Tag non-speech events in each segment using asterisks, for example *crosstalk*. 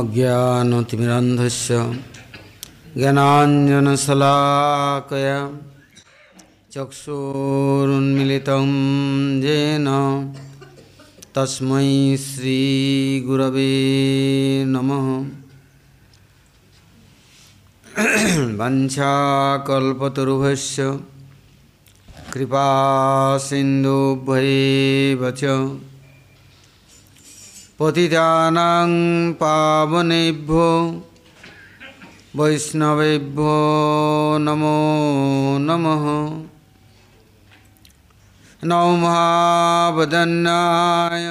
अज्ञानतिमिरन्धस्य ज्ञानाञ्जनशलाकया चक्षुरुन्मिलितं येन तस्मै श्रीगुरवे नमः। वञ्चाकल्पतरुभस्य कृपासिन्धुभ्यैव च पतितानां पावनेभ्यो वैष्णवेभ्यो नमो नमः। नौमहावदन्नाय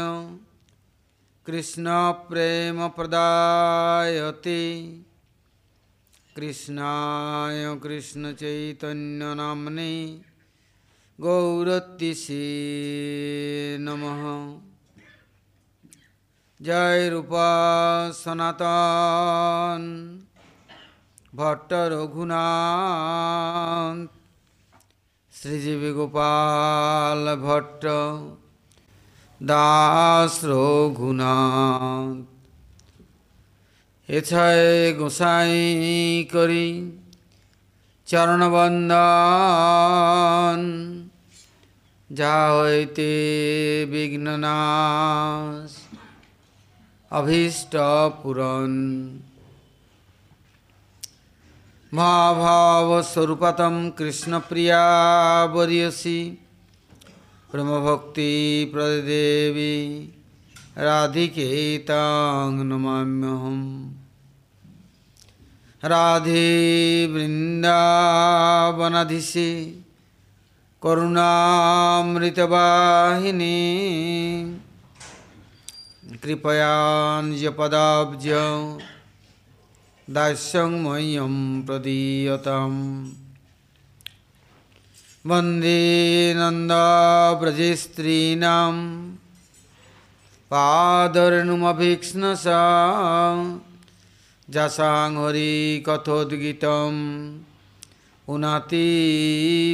कृष्णप्रेमप्रदायते कृष्णाय कृष्णचैतन्यनाम्ने गौरतिसे नमः। জয় রূপ সনাতন। ভট্ট রঘুনাথ। শ্রীজীবী গোপাল ভট্ট। দাস রঘুনাথ। এছায় গোসাই করি চরণবন্দন। যা হইতে বিঘ্ননাশ। अभीष्ट पुरन् महाभावस्वरूपतं कृष्णप्रियावर्यसि। ब्रह्मभक्तिप्रदेवी राधिके तां नमाम्यहम्। राधे वृन्दावनधिषे करुणामृतवाहिनी। कृपयान्यपदाब्जं दास्यं मह्यं प्रदीयताम्। वंदे नन्दाव्रजस्त्रीणां पादर्णुमभीक्ष्णसा जसाङ्हरिकथोद्गीतं उनाति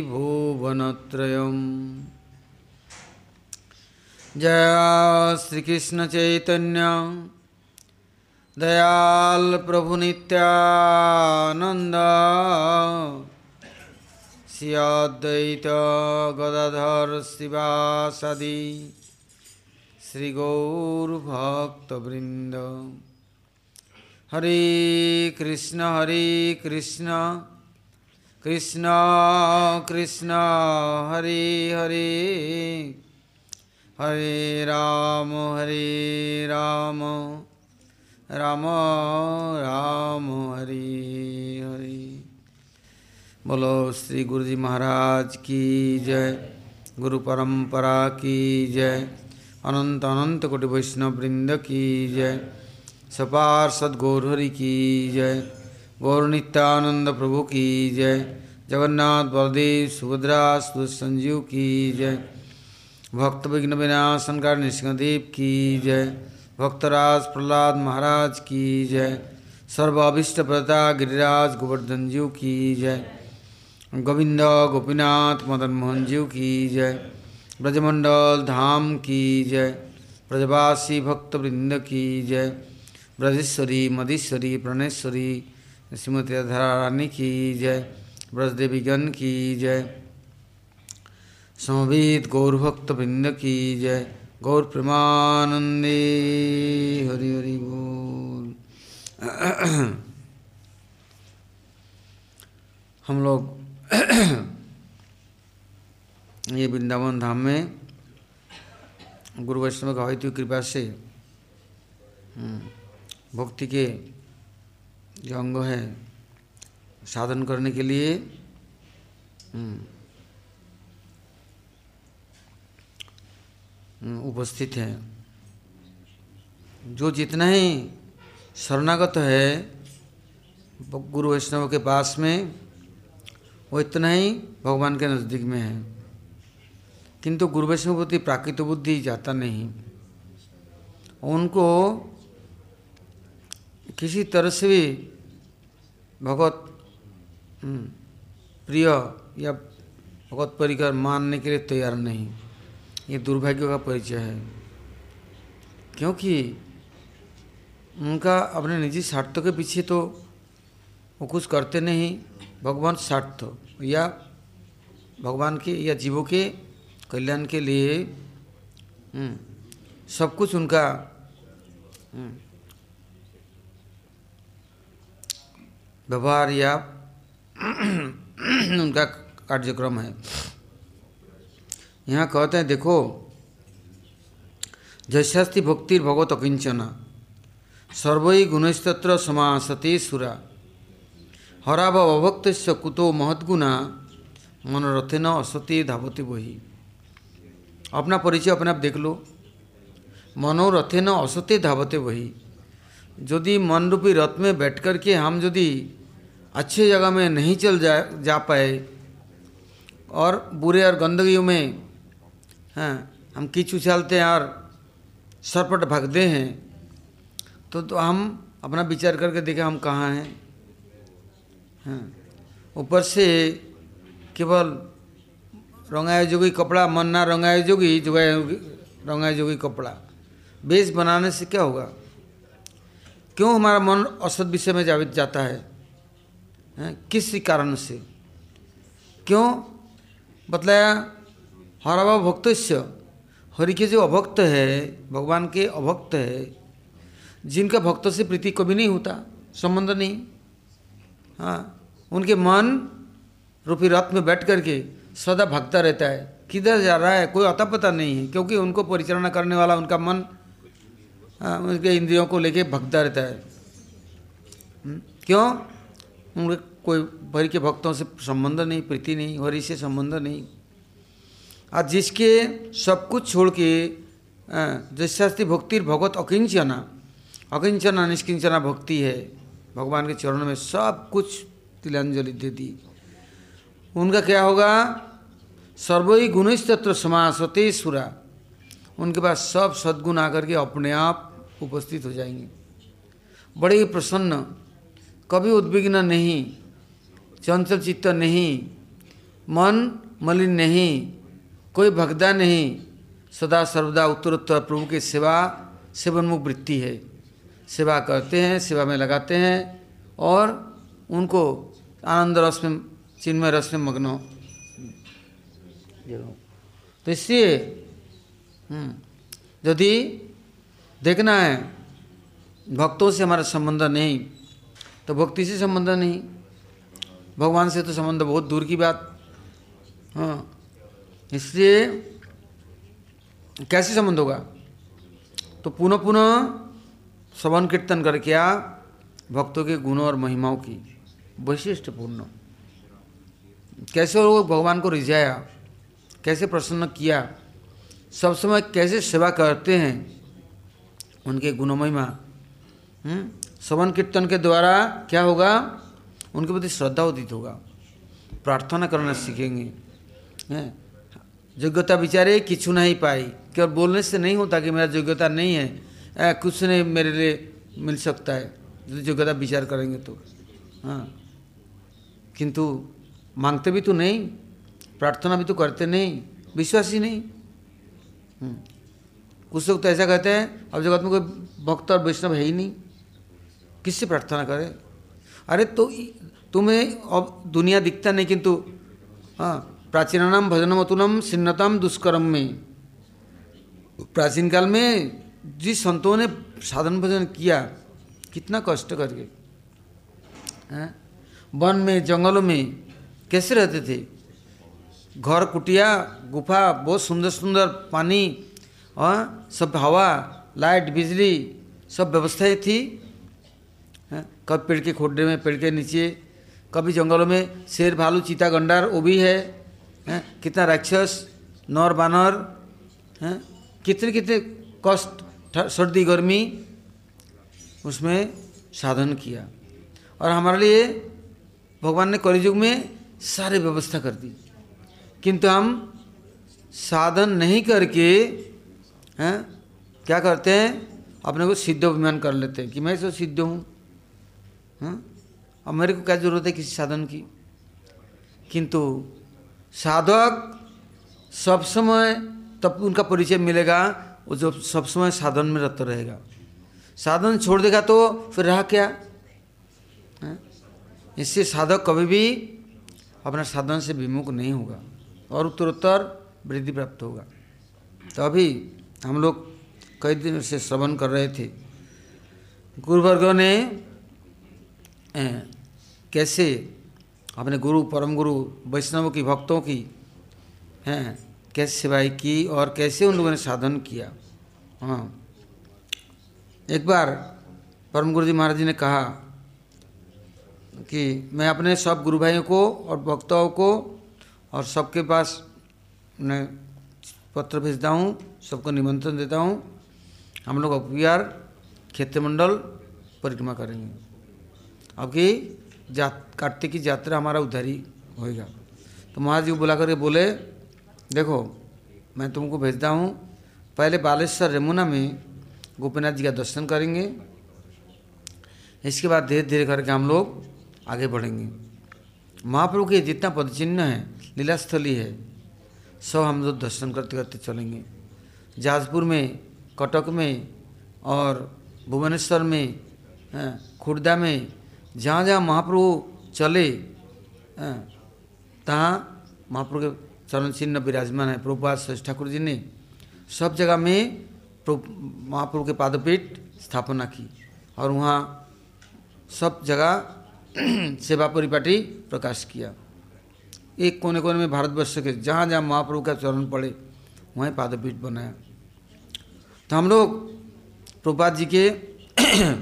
भुवनत्रयम् जय श्रीकृष्णचैतन्य दयाल प्रभु नित्यानंद सियाद्वैत गदाधर शिवासदि। श्री गौरभक्तवृंद हरे कृष्ण हरे कृष्ण। कृष्ण कृष्ण, हरे हरे। हरे राम हरे राम। राम राम, हरे हरे। बोलो श्री गुरु जी महाराज की जय, गुरु परंपरा की जय, अनंत अनंत कोटि वैष्णव वृंद की जय, सपार सदगौर हरि की जय, गौर नित्यानंद प्रभु की जय, जगन्नाथ बलदेव सुभद्रा संजीव की जय। भक्त विघ्न विनाशन कर नृसिंहदेव की जय। भक्तराज प्रहलाद महाराज की जय। सर्वाभिष्ट प्रदा गिरिराज गोवर्धन जीव की जय। गोविंद गोपीनाथ मदन मोहन जीव की जय। ब्रजमंडल धाम की जय। ब्रजवासी भक्तवृंद की जय। ब्रजेश्वरी, मधीश्वरी, प्रणेश्वरी, श्रीमती राधा रानी की जय। ब्रजदेवीगण की जय। समवेत गौरभक्तवृंद की जय। गौर प्रेमानंदे। हरि हरि बोल। *clears throat* हम लोग *clears throat* ये वृंदावन धाम में गुरु वैष्णव का कृपा से भक्ति के जो अंग है, साधन करने के लिए उपस्थित है। जो जितना ही शरणागत है गुरु वैष्णव के पास में, वो इतना ही भगवान के नज़दीक में है। किंतु गुरु वैष्णव प्रति प्राकृत बुद्धि जाता नहीं। उनको किसी तरह से भी भगवत प्रिय या भगवत परिकर मानने के लिए तैयार नहीं। ये दुर्भाग्य का परिचय है। क्योंकि उनका अपने निजी स्वार्थ के पीछे तो वो कुछ करते नहीं भगवान स्वार्थ या भगवान के या जीवों के कल्याण के लिए हम्म, सब कुछ उनका हम्म, व्यवहार या *clears throat* उनका कार्यक्रम है। यहाँ कहते हैं, देखो जैसास्ति भक्तिर भगवत अकिंचना सर्वई गुणस्तत्र समासते सुरा। हराव अभक्त कुतो महद्गुना न असते धावती वही अपना परिचय अपने आप देख लो। मनोरथे न असते धावते वही यदि मन रूपी रथ में बैठ कर के हम यदि अच्छे जगह में नहीं चल जा जा पाए, और बुरे और गंदगियों में हाँ हम कीच उछालते हैं और सरपट भागते हैं तो तो हम अपना विचार करके देखें हम कहाँ हैं। ऊपर से केवल रंगाए जोगी कपड़ा मन ना रंगाए जोगी, जुगाए रंगाए जोगी कपड़ा। बेस बनाने से क्या होगा? क्यों हमारा मन असत विषय में जावित जाता हैं? किस कारण से? क्यों? बतलाया हरावा भक्तस्य। हरि के जो अभक्त है भगवान के अभक्त है जिनका भक्तों से प्रीति कभी नहीं होता संबंध नहीं। हाँ उनके मन रूपी रथ में बैठ करके सदा भागता रहता है। किधर जा रहा है कोई अता पता नहीं है क्योंकि उनको परिचालना करने वाला उनका मन हाँ, उनके इंद्रियों को लेके भगता रहता है। हम्म, क्यों? उनके कोई हरि के भक्तों से संबंध नहीं प्रीति नहीं हरि से संबंध नहीं। और जिसके सब कुछ छोड़ के जैसास्ती भक्ति भगवत अकिंचना अकिंचना निष्किंचना भक्ति है, भगवान के चरणों में सब कुछ तिलांजलि दे दी। उनका क्या होगा? सर्वई गुणस्तत्र समासते सुरा। उनके पास सब सद्गुण आकर के अपने आप उपस्थित हो जाएँगे। बड़े ही प्रसन्न। कभी उद्विग्न नहीं, चंचल चित्त नहीं, मन मलिन नहीं कोई भगदा नहीं, सदा सर्वदा उत्तरोत्तर प्रभु की सेवा सेवनमुख वृत्ति है। सेवा करते हैं, सेवा में लगाते हैं और उनको आनंद रस में, चिन्मय रस में मग्न तो इसलिए यदि देखना है, भक्तों से हमारा संबंध नहीं तो भक्ति से संबंध नहीं। भगवान से तो संबंध बहुत दूर की बात। हाँ। इसलिए कैसे संबंध होगा? तो पुनः पुनः श्रवण कीर्तन करके आ, भक्तों के गुणों और महिमाओं की वैशिष्टपूर्ण कैसे लोग भगवान को रिझाया? कैसे प्रसन्न किया? सब समय कैसे सेवा करते हैं? उनके गुण महिमा। श्रवण कीर्तन के द्वारा क्या होगा? उनके प्रति श्रद्धा उदित होगा। प्रार्थना करना सीखेंगे। योग्यता बिचारे किचु नहीं पाई। केवल बोलने से नहीं होता कि मेरा योग्यता नहीं है। कुछ नहीं मेरे लिए मिल सकता है। योग्यता विचार करेंगे तो। हाँ। किंतु मांगते भी तो नहीं, प्रार्थना भी तो करते नहीं, विश्वास ही नहीं कुछ लोग तो ऐसा कहते हैं, अब जगत में कोई भक्त और वैष्णव है ही नहीं। किससे प्रार्थना करे? अरे तो तुम्हें अब दुनिया दिखता नहीं, किंतु हाँ प्राचीनानाम भजनम अतुलम सिन्नतम दुष्कर्म में। प्राचीन काल में जिस संतों ने साधन भजन किया, कितना कष्ट करके वन में, जंगलों में कैसे रहते थे? घर, कुटिया, गुफा, बहुत सुंदर सुंदर पानी और सब हवा, लाइट, बिजली, सब व्यवस्थाएँ थी कभी पेड़ के खोडे में, पेड़ के नीचे, कभी जंगलों में शेर, भालू, चीता, गंडार, वो भी है। हैं? कितना राक्षस? नौर, बानर? हैं? कितने कितने कष्ट सर्दी, गर्मी? उसमें साधन किया। और हमारे लिए भगवान ने कलयुग में सारे व्यवस्था कर दी। किंतु हम साधन नहीं करके, हैं, क्या करते हैं? अपने को सिद्ध अभिमान कर लेते हैं कि मैं तो सिद्ध हूँ। हाँ? अब मेरे को क्या ज़रूरत है किसी साधन की? किंतु साधक सब समय तब उनका परिचय मिलेगा, वो जो सब समय साधन में रत रहेगा। साधन छोड़ देगा तो फिर रहा क्या? हाँ? इससे साधक कभी भी अपना साधन से विमुख नहीं होगा और उत्तरोत्तर वृद्धि प्राप्त होगा। तो हम लोग कई दिन से श्रवण कर रहे थे। गुरुवर्गों ने कैसे अपने गुरु, परम गुरु, वैष्णव की, भक्तों की, हैं, कैसे सेवाई की और कैसे उन लोगों ने साधन किया? हाँ। एक बार परम गुरु जी महाराज जी ने कहा कि मैं अपने सब गुरु भाइयों को और भक्तों को और सबके पास मैं पत्र भेजता हूँ, सबको निमंत्रण देता हूँ। हम लोग अब क्षेत्र मंडल परिक्रमा करेंगे। अब की जात, कार्तिक की यात्रा हमारा उधर ही होएगा। तो महाराज जी को बुला करके बोले, देखो, मैं तुमको भेजता हूँ, पहले बालेश्वर यमुना में गोपीनाथ जी का दर्शन करेंगे, इसके बाद धीरे धीरे करके हम लोग आगे बढ़ेंगे। महाप्रभु के जितना पदचिन्ह है, लीलास्थली है, सब हम लोग दर्शन करते करते चलेंगे। जाजपुर में, कटक में और भुवनेश्वर में खुर्दा में जहाँ जहाँ महाप्रभु चले तहाँ महाप्रभु के चरण चिन्ह विराजमान है। प्रभुपाद श्रेष्ठ ठाकुर जी ने सब जगह में महाप्रभु के पादपीठ स्थापना की और वहाँ सब जगह *clears throat* सेवा परिपाटी प्रकाश किया। एक कोने कोने में भारतवर्ष के जहाँ जहाँ महाप्रभु का चरण पड़े, वहीं पादपीठ बनाया। तो हम लोग प्रभुपाद जी के *clears throat*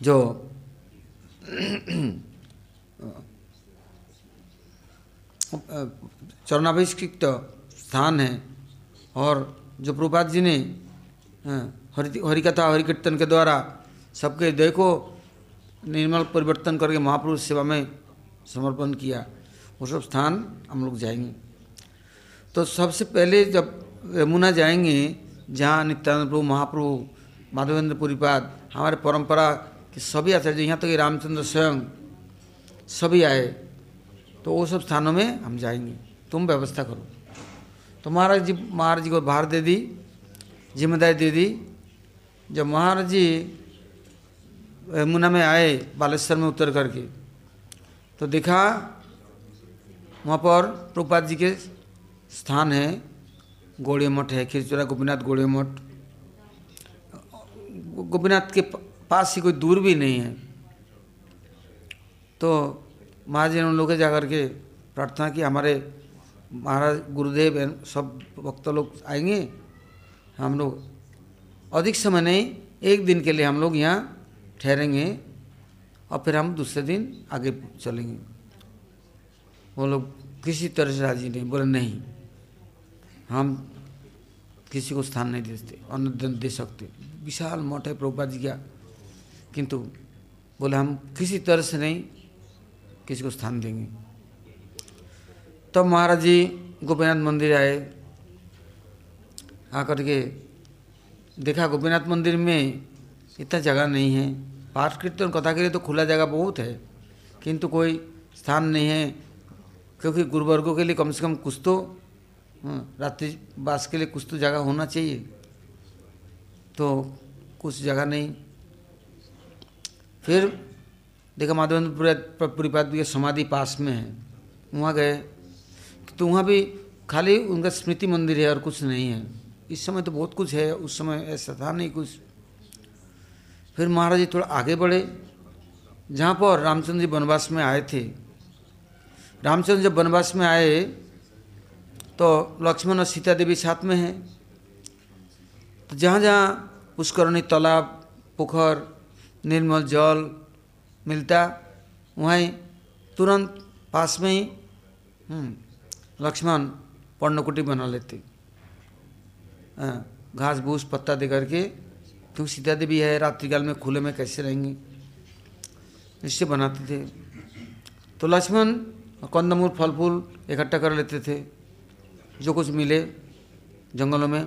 जो *clears throat* चरणाभिषिक्त स्थान है और जो प्रभुपाद जी ने हरि हरिकथा, हरिकीर्तन के द्वारा सबके हृदय को निर्मल परिवर्तन करके महापुरुष सेवा में समर्पण किया, वो सब स्थान हम लोग जाएँगे। तो सबसे पहले जब यमुना जाएँगे, जहाँ नित्यानंद प्रभु, महाप्रभु, माधवेंद्र, पुरीपाद, हमारे परंपरा के सभी आचार्य यहाँ तक कि रामचंद्र स्वयं सभी आए तो वो सब स्थानों में हम जाएँगे। तुम व्यवस्था करो। तो महाराज जी महाराज जी को भार दे दी, ज़िम्मेदारी दे दी। जब महाराज जी यमुना में आए, बालेश्वर में उतर करके तो देखा वहाँ पर प्रपात जी के स्थान है गोड़े मठ है, खिरचोरा गोपीनाथ गोड़े मठ। गोपीनाथ के पास ही कोई दूर भी नहीं है। तो महाराज ने उन लोग के जा के प्रार्थना की, हमारे महाराज गुरुदेव सब भक्त लोग आएँगे, हम लोग अधिक समय नहीं, एक दिन के लिए हम लोग यहाँ ठहरेंगे और फिर हम दूसरे दिन आगे चलेंगे। वो लोग किसी तरह से राज़ी नहीं, बोले, नहीं, हम किसी को स्थान नहीं दे सकते अन्न दे सकते। विशाल मठ है प्रभुपा जी का किंतु बोले हम किसी तरह से नहीं किसी को स्थान देंगे। तब तो महाराज जी गोपीनाथ मंदिर आए। आकर के देखा गोपीनाथ मंदिर में इतना जगह नहीं है। पाठ कीर्तन कथा के लिए तो खुला जगह बहुत है किंतु कोई स्थान नहीं है क्योंकि गुरुवर्गों के लिए कम से कम कुछ तो हाँ, रात्रि बास के लिए कुछ तो जगह होना चाहिए। तो कुछ जगह नहीं फिर देखा माधवेंद्र पुरीपाद के समाधि पास में है, वहाँ गए। तो वहाँ भी खाली उनका स्मृति मंदिर है और कुछ नहीं है। इस समय तो बहुत कुछ है, उस समय ऐसा था नहीं कुछ। फिर महाराज जी थोड़ा आगे बढ़े, जहाँ पर रामचंद्र जी वनवास में आए थे। रामचंद्र जब वनवास में आए तो लक्ष्मण और सीता देवी साथ में हैं। तो जहाँ जहाँ पुष्करणी, तालाब, पोखर निर्मल जल मिलता वहीं तुरंत पास में ही हम्म, लक्ष्मण पर्णकुटी बना लेते। हाँ, घास भूस पत्ता दे करके क्योंकि सीता देवी है रात्रिकाल में खुले में कैसे रहेंगे? इससे बनाते थे। तो लक्ष्मण कंदमूल फल फूल इकट्ठा कर लेते थे जो कुछ मिले जंगलों में।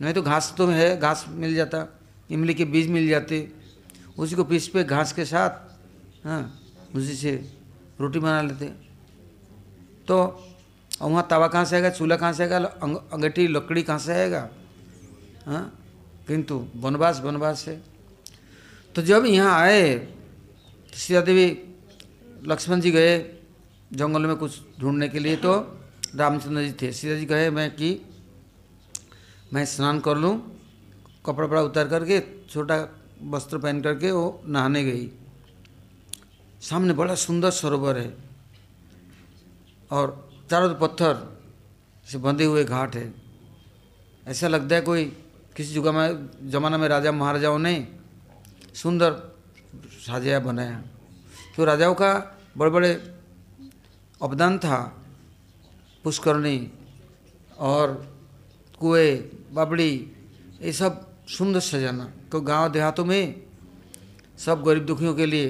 नहीं तो घास तो है घास मिल जाता इमली के बीज मिल जाते उसी को पीस पे घास के साथ हाँ उसी से रोटी बना लेते तो वहाँ तवा कहाँ से आएगा, चूल्हा कहाँ से आएगा अंगीठी, लकड़ी कहाँ से आएगा? हाँ किंतु वनवास वनवास है। तो जब यहाँ आए तो सीता देवी लक्ष्मण जी गए जंगल में कुछ ढूँढने के लिए तो रामचंद्र जी थे। सीता जी कहे मैं कि मैं स्नान कर लूँ, कपड़ा वपड़ा उतार करके छोटा वस्त्र पहन करके वो नहाने गई। सामने बड़ा सुंदर सरोवर है और चारों पत्थर से बंधे हुए घाट है। ऐसा लगता है कोई किसी जुगा में, जमाना में राजा, महाराजाओं ने सुंदर साजाया बनाया। तो राजाओं का बड़े बड़े अवदान था। पुष्करणी और कुएँ, बाबड़ी, ये सब सुंदर सजाना। तो गाँव देहातों में सब गरीब दुखियों के लिए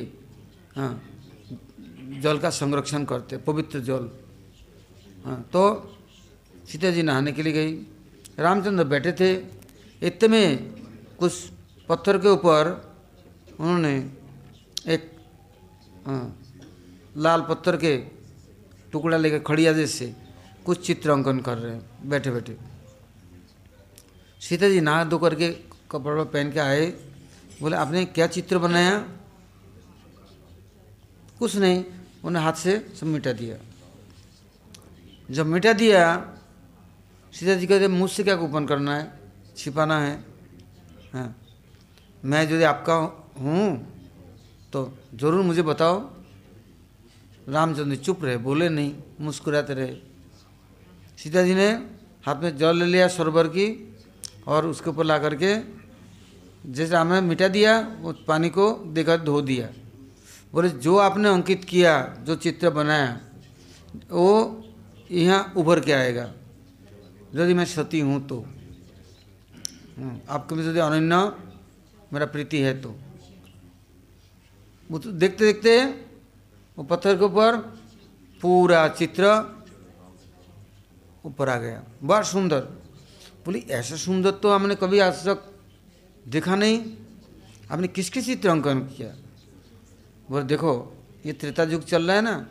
हाँ जल का संरक्षण करते पवित्र जल। हाँ तो सीता जी नहाने के लिए गई। रामचंद्र बैठे थे। इतने में कुछ पत्थर के ऊपर उन्होंने एक हाँ, लाल पत्थर के टुकड़ा लेकर खड़िया जैसे कुछ चित्र अंकन कर रहे हैं बैठे बैठे सीता जी नहा धो करके कपड़ा पहन के आए। बोले, आपने क्या चित्र बनाया? कुछ नहीं, उन्हें हाथ से सब मिटा दिया। जब मिटा दिया सीता जी कहते, मुझसे क्या गोपन करना है? छिपाना है? हाँ। मैं यदि आपका हूँ तो ज़रूर मुझे बताओ। रामचंद्र चुप रहे, बोले, नहीं, मुस्कुराते रहे। सीता जी ने हाथ में जल ले लिया सरोवर की और उसके ऊपर ला करके जैसे हमने मिटा दिया वो पानी को देकर धो दिया। बोले जो आपने अंकित किया जो चित्र बनाया वो यहाँ उभर के आएगा। यदि मैं सती हूँ तो। हम्म, आपके में यदि अनन्य मेरा प्रीति है तो। वो तो देखते देखते वो पत्थर के ऊपर पूरा चित्र ऊपर आ गया। बड़ा सुंदर। बोली ऐसा सुंदर तो हमने कभी आज तक देखा नहीं? आपने किसके चित्र अंकन किया? बोले, देखो, ये त्रेता युग चल रहा है ना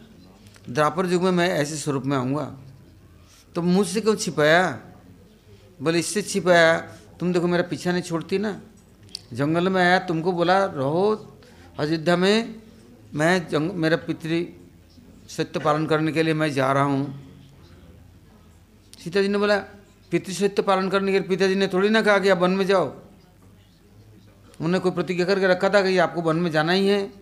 द्रापर युग में मैं ऐसे स्वरूप में आऊँगा। तो मुझसे क्यों छिपाया? बोले, इससे छिपाया, तुम देखो, मेरा पीछा नहीं छोड़ती ना। जंगल में आया, तुमको बोला, रहो अयोध्या में मैं जंग, मेरा पितृ सत्य पालन करने के लिए मैं जा रहा हूँ। सीता जी ने बोला, पितृ सत्य पालन करने के लिए पिताजी ने थोड़ी ना कहा कि आप वन में जाओ। उन्होंने कोई प्रतिज्ञा करके रखा था कि आपको वन में जाना ही है।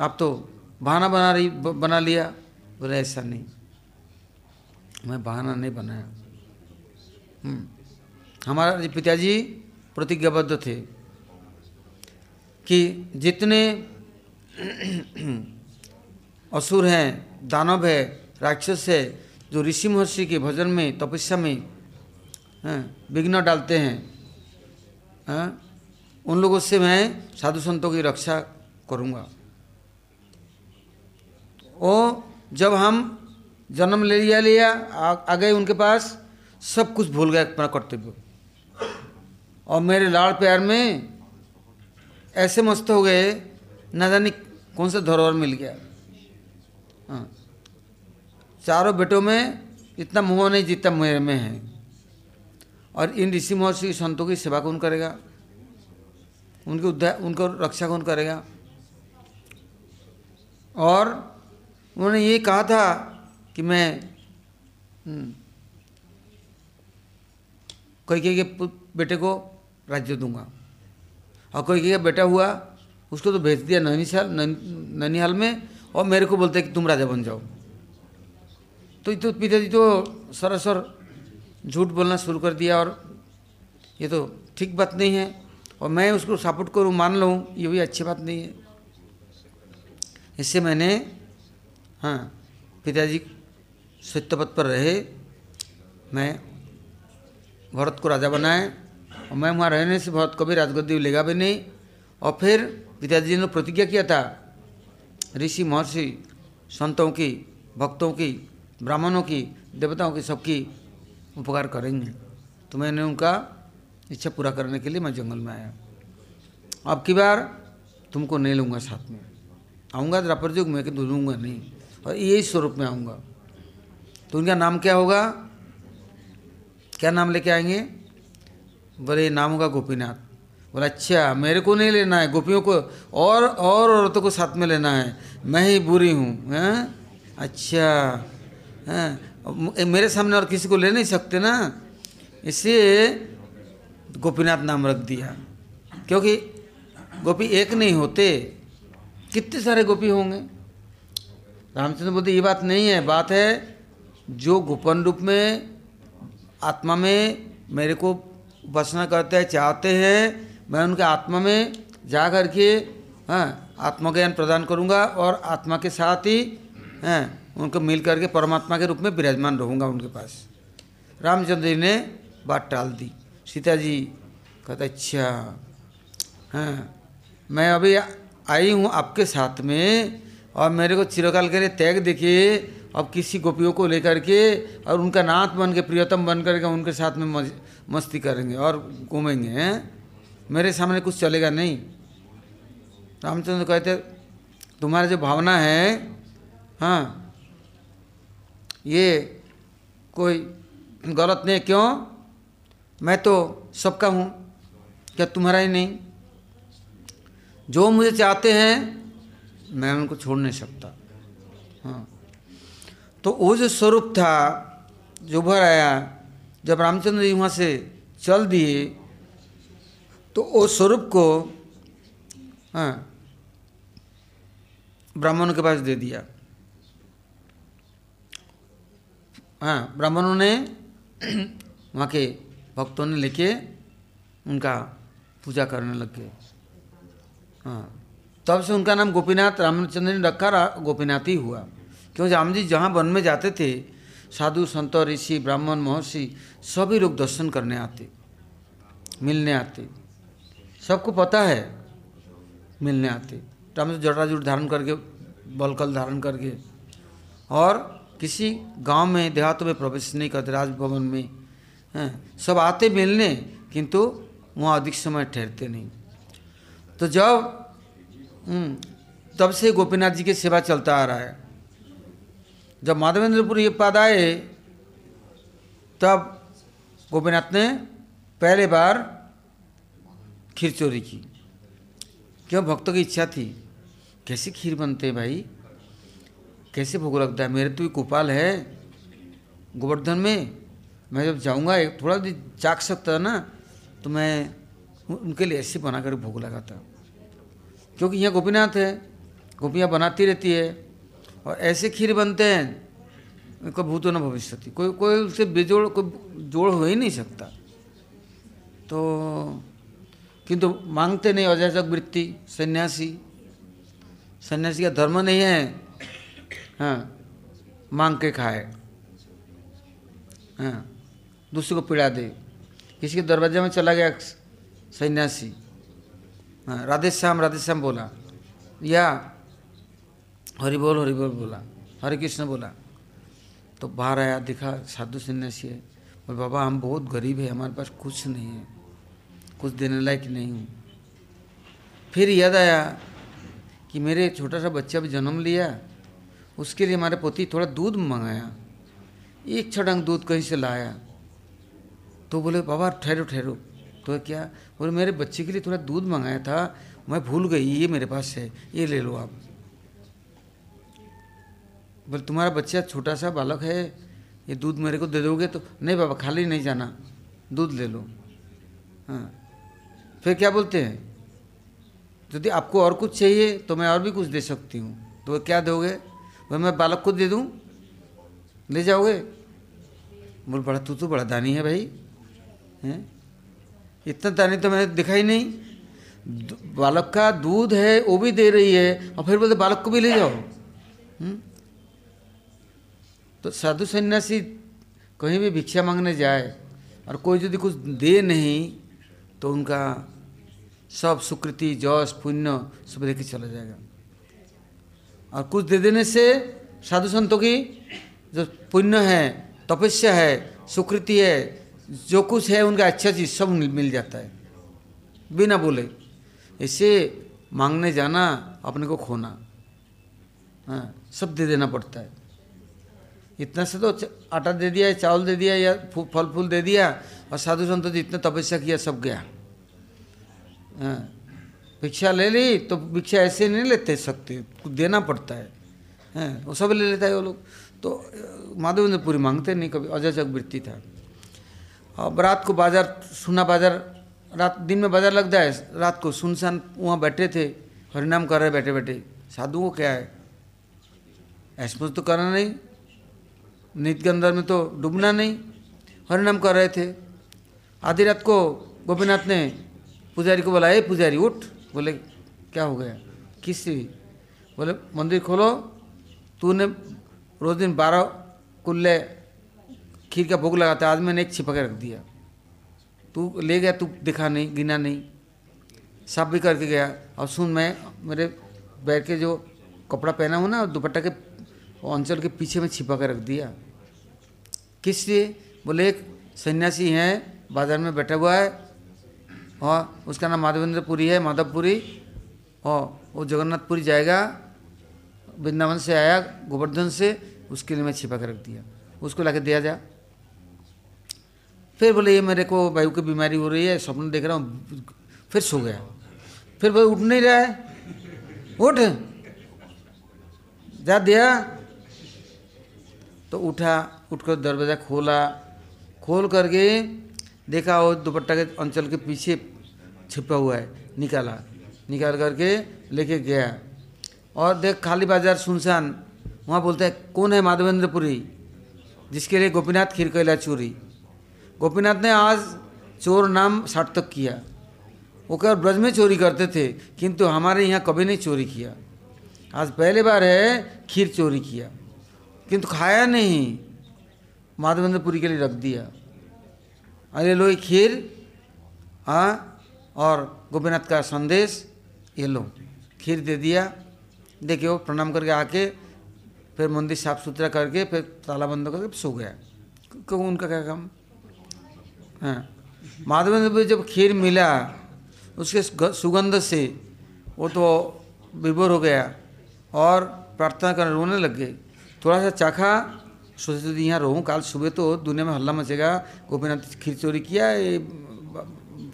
आप तो बहाना बना रही बना लिया। बोले ऐसा नहीं। मैं बहाना नहीं बनाया। हम्म। हमारा पिताजी प्रतिज्ञाबद्ध थे कि जितने *clears throat* असुर हैं दानव है राक्षस है जो ऋषि महर्षि के भजन में तपस्या में विघ्न डालते हाँ, उन लोगों से मैं साधु संतों की रक्षा करूँगा। ओ जब हम जन्म ले लिया लिया आ, आ गए उनके पास सब कुछ भूल गए अपना कर्तव्य। और मेरे लाड़ प्यार में ऐसे मस्त हो गए न जाने कौन सा धरोहर मिल गया। हाँ। चारों बेटों में इतना मोह नहीं जितना मेरे में है। और इन ऋषि महर्षि संतों की सेवा कौन करेगा? उनके उद्धार उनको रक्षा कौन करेगा? और उन्होंने ये कहा था कि मैं हम्म, कोई के बेटे को राज्य दूँगा। और कोई के बेटा हुआ उसको तो भेज दिया नैनीसाल नैनीहाल में और मेरे को बोलते कि तुम राजा बन जाओ। तो ये तो पिताजी तो सरासर झूठ बोलना शुरू कर दिया और ये तो ठीक बात नहीं है। और मैं उसको सपोर्ट करूँ, मान लूँ, ये भी अच्छी बात नहीं है। इससे मैंने हाँ पिताजी सत्यपथ पर रहे। मैं भरत को राजा बनाए और मैं वहाँ रहने से भरत कभी राजगद्दी लेगा भी नहीं। और फिर पिताजी ने प्रतिज्ञा किया था, ऋषि, महर्षि, संतों की, भक्तों की, ब्राह्मणों की, देवताओं की, सबकी, उपकार करेंगे। तो मैंने उनका इच्छा पूरा करने के लिए मैं जंगल में आया। अब की बार तुमको नहीं लूँगा साथ में। आऊँगा द्रापर युग में, किंतु लूँगा नहीं। और यही स्वरूप में आऊँगा। तो उनका नाम क्या होगा? क्या नाम लेके आएँगे? बोले, नाम होगा गोपीनाथ। बोला अच्छा मेरे को नहीं लेना है। गोपियों को और और औरतों को साथ में लेना है। मैं ही बुरी हूँ, हैं? अच्छा हैं? मेरे सामने और किसी को ले नहीं सकते ना? इसलिए गोपीनाथ नाम रख दिया। क्योंकि गोपी एक नहीं होते, कितने सारे गोपी होंगे? रामचंद्र बोलते, ये बात नहीं है, बात है जो गोपन रूप में आत्मा में मेरे को उपासना करते हैं, चाहते हैं, मैं उनके आत्मा में जा कर के हाँ आत्मज्ञान प्रदान करूँगा और आत्मा के साथ ही, हैं, उनको मिल करके परमात्मा के रूप में विराजमान रहूँगा उनके पास। रामचंद्र जी ने बात टाल दी। सीता जी कहते अच्छा हाँ मैं अभी आई हूँ आपके साथ में और मेरे को चिरकाल के लिए त्याग देखिए अब किसी गोपियों को लेकर के और उनका नाथ बन के, प्रियतम बन करके उनके साथ में मस्ती करेंगे और घूमेंगे, हैं? मेरे सामने कुछ चलेगा नहीं। रामचंद्र कहते, तुम्हारा जो भावना है हाँ ये कोई गलत नहीं क्यों? मैं तो सबका हूँ। क्या तुम्हारा ही नहीं? जो मुझे चाहते हैं, मैं उनको छोड़ नहीं सकता। हाँ। तो वो जो स्वरूप था, जो भर आया, जब रामचंद्र जी वहाँ से चल दिए तो वो स्वरूप को हाँ ब्राह्मणों के पास दे दिया। हाँ ब्राह्मणों ने *clears throat* वहाँ के भक्तों ने लेके उनका पूजा करने लग गए। हाँ। तब से उनका नाम गोपीनाथ रामचंद्र ने रखा गोपीनाथ ही हुआ। क्योंकि राम जी जहाँ वन में जाते थे, साधु संत, ऋषि, ब्राह्मण, महर्षि, सभी लोग दर्शन करने आते, मिलने आते। सबको पता है, मिलने आते। राम जी जटाजुट धारण करके, बलकल धारण करके। और किसी गाँव में, देहातों में प्रवेश नहीं करते, राजभवन में सब आते मिलने किंतु वहाँ अधिक समय ठहरते नहीं। तो जब हम्म, तब से गोपीनाथ जी की सेवा चलता आ रहा है। जब माधवेंद्रपुर ये पद आए तब गोपीनाथ ने पहले बार खीर चोरी की। क्यों? भक्तों की इच्छा थी। कैसे खीर बनते हैं भाई? कैसे भोग लगता है? मेरे तो ये गोपाल है गोवर्धन में। मैं जब जाऊँगा थोड़ा भी जाग सकता ना तो मैं उनके लिए ऐसे बना कर भोग लगाता क्योंकि यहाँ गोपीनाथ है, गोपियाँ बनाती रहती है, और ऐसे खीर बनते हैं उनका भूत न भविष्य कोई कोई उससे बेजोड़, कोई जोड़ हो ही नहीं सकता। तो किंतु मांगते नहीं अजाचक वृत्ति, सन्यासी। सन्यासी का धर्म नहीं है हाँ मांग के खाए। हाँ। दूसरे को पीड़ा दे। किसी के दरवाजे में चला गया सन्यासी। हाँ राधे श्याम राधे श्याम बोला, या, हरि बोल हरि बोल बोला, हरे कृष्ण बोला। तो बाहर आया, दिखा साधु सन्यासी है। बोले, बाबा, हम बहुत गरीब है, हमारे पास कुछ नहीं है, कुछ देने लायक नहीं हूँ। फिर याद आया कि मेरे छोटा सा बच्चा भी जन्म लिया, उसके लिए हमारे पोती थोड़ा दूध मंगाया। एक छड़ंग दूध कहीं से लाया। तो बोले, बाबा, ठहरो ठहरो। तो क्या, बोले, मेरे बच्चे के लिए थोड़ा दूध मंगाया था, मैं भूल गई, ये मेरे पास है, ये ले लो आप। बोले, तुम्हारा बच्चा छोटा सा बालक है, ये दूध मेरे को दे दोगे तो नहीं बाबा, खाली नहीं जाना, दूध ले लो। हाँ। फिर क्या बोलते हैं, यदि आपको और कुछ चाहिए तो मैं और भी कुछ दे सकती हूँ। तो क्या दोगे भाई मैं बालक को दे दूँ, ले जाओगे? बोल, बड़ा, तू तो बड़ा दानी है भाई। इतना दानी तो मैंने दिखाई नहीं। बालक का दूध है, वो भी दे रही है, और फिर बोलते, बालक को भी ले जाओ। हुँ? तो साधु सन्यासी कहीं भी भिक्षा मांगने जाए, और कोई यदि कुछ दे नहीं तो उनका सब सुकृति जश पुण्य, सब देखे चला जाएगा। और कुछ दे देने से साधु संतों की जो पुण्य है, तपस्या है, सुकृति है जो कुछ है उनका अच्छा चीज़ सब मिल जाता है। बिना बोले। ऐसे मांगने जाना अपने को खोना हाँ सब दे देना पड़ता है। इतना से तो आटा दे दिया चावल दे दिया या फल फूल दे दिया और साधु संतों ने इतना तपस्या किया सब गया। हाँ, भिक्षा ले ली तो भिक्षा ऐसे नहीं लेते सकते कुछ देना पड़ता है। हैं वो सब ले लेता है वो लोग। तो अ, माधवेंद्र पूरी मांगते नहीं कभी अजय वृत्ति था। अब रात को बाज़ार, सुना बाज़ार, रात, दिन में बाज़ार लगता है। रात को सुनसान वहाँ बैठे थे, हरिनाम कर रहे बैठे बैठे। साधु को क्या है? ऐसा तो करना नहीं। नित्य के अंदर में तो डूबना नहीं। हरिनाम कर रहे थे। आधी रात को गोपीनाथ ने पुजारी को बोला, ए पुजारी, उठ। बोले, क्या हो गया? किस बोले, मंदिर खोलो। तूने रोज दिन बारह कुल्ले खीर का भोग लगाता आज मैंने एक छिपा के रख दिया। तू ले गया, तू दिखा नहीं, गिना नहीं। साफ़ भी करके गया। और सुन, मैं, मेरे बैठ के जो कपड़ा पहना हूँ ना, दुपट्टा के, अंचल के पीछे में छिपा के रख दिया। किस लिए? बोले, एक सन्यासी है, बाज़ार में बैठा हुआ है। और उसका नाम माधवेंद्रपुरी है, माधवपुरी। और वो जगन्नाथपुरी जाएगा, वृंदावन से आया, गोवर्धन से, उसके लिए मैं छिपा के रख दिया। उसको लाके दिया जा। फिर बोले, ये मेरे को वायु की बीमारी हो रही है, स्वप्न देख रहा हूँ। फिर सो गया। फिर बोले, उठ नहीं रहा है। उठ। जा दिया। तो उठा, उठकर दरवाज़ा खोला। खोल करके देखा, वो दुपट्टा के अंचल के पीछे छिपा हुआ है, निकाला। निकाल करके लेके गया। और देख, खाली बाज़ार सुनसान। वहाँ बोलते हैं, कौन है माधवेंद्रपुरी, जिसके लिए गोपीनाथ खीर कैला चोरी? गोपीनाथ ने आज चोर नाम सार्थक किया। वो केवल ब्रज में चोरी करते थे, किंतु हमारे यहाँ कभी नहीं चोरी किया। आज पहले बार है, खीर चोरी किया। किंतु खाया नहीं, माधवेंद्रपुरी के लिए रख दिया। अरे लो ये खीर हाँ और गोपीनाथ का संदेश, ये लो, खीर दे दिया। देखिए वो प्रणाम करके आके, फिर मंदिर साफ़ सुथरा करके, फिर ताला बंद करके सो गया। क्यों, उनका क्या काम? माधवेंद्र को जब खीर मिला उसके सुगंध से वो तो विभोर हो गया और प्रार्थना कर रोने लग गए। थोड़ा सा चाखा सोचे थे यहाँ रहूँ काल सुबह तो दुनिया में हल्ला मचेगा। गोपीनाथ खीर चोरी किया ये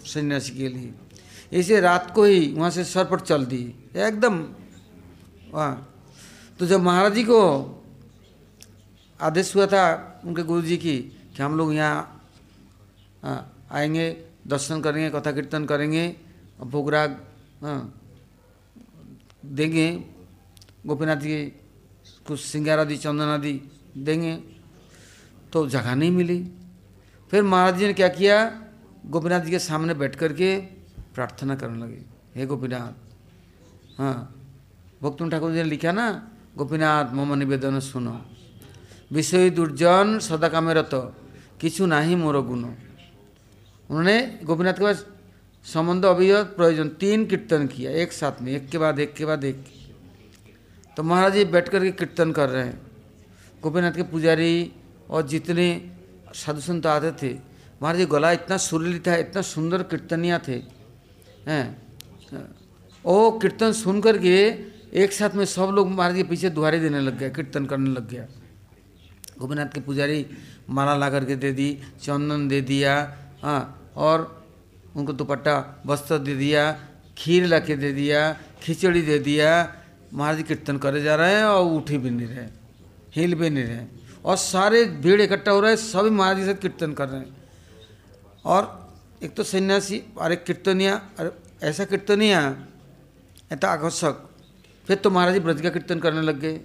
सन्यासी के लिए। ऐसे रात को ही वहाँ से सर पर चल दी। एकदम वहाँ तो जब महाराज जी को आदेश हुआ था उनके गुरु जी की कि हम लोग यहाँ हाँ, आएँगे दर्शन करेंगे कथा कीर्तन करेंगे भोगराग हाँ, देंगे गोपीनाथ जी कुछ सिंगार आदि चंदन आदि देंगे तो जगह नहीं मिली। फिर महाराज जी ने क्या किया? गोपीनाथ जी के सामने बैठ करके प्रार्थना करने लगे हे गोपीनाथ। हाँ भक्तुन ठाकुर जी ने लिखा ना गोपीनाथ मम निवेदन सुनो। विषय दुर्जन सदा कामे रत। किचु नाही मोर गुण। उन्होंने गोपीनाथ के पास संबंध, अभियोग, प्रयोजन, तीन कीर्तन किया, एक साथ में, एक के बाद, एक के बाद, एक तो महाराज जी बैठ करके कीर्तन कर रहे हैं। गोपीनाथ के पुजारी और जितने साधु संत आते थे, महाराज जी गला इतना सुरीली था, इतना सुंदर कीर्तनिया थे, हैं। ओ कीर्तन सुन करके एक साथ में सब लोग महाराज के पीछे दुहारी देने लग गया कीर्तन करने लग गया। गोपीनाथ के पुजारी माला ला करके दे दी, चंदन दे दिया हाँ और उनको दुपट्टा, वस्त्र दे दिया, खीर ला के दे दिया, खिचड़ी दे दिया। महाराज कीर्तन करे जा रहे हैं और उठे भी नहीं रहे, हिल भी नहीं रहे। और सारे भीड़ इकट्ठा हो रहा है, सभी महाराज जी से कीर्तन कर रहे हैं। और एक तो सन्यासी एक कीर्तनिया, और ऐसा कीर्तनिया, ऐसा आकर्षक। फिर तो महाराज जी ब्रज का कीर्तन करने लग गए।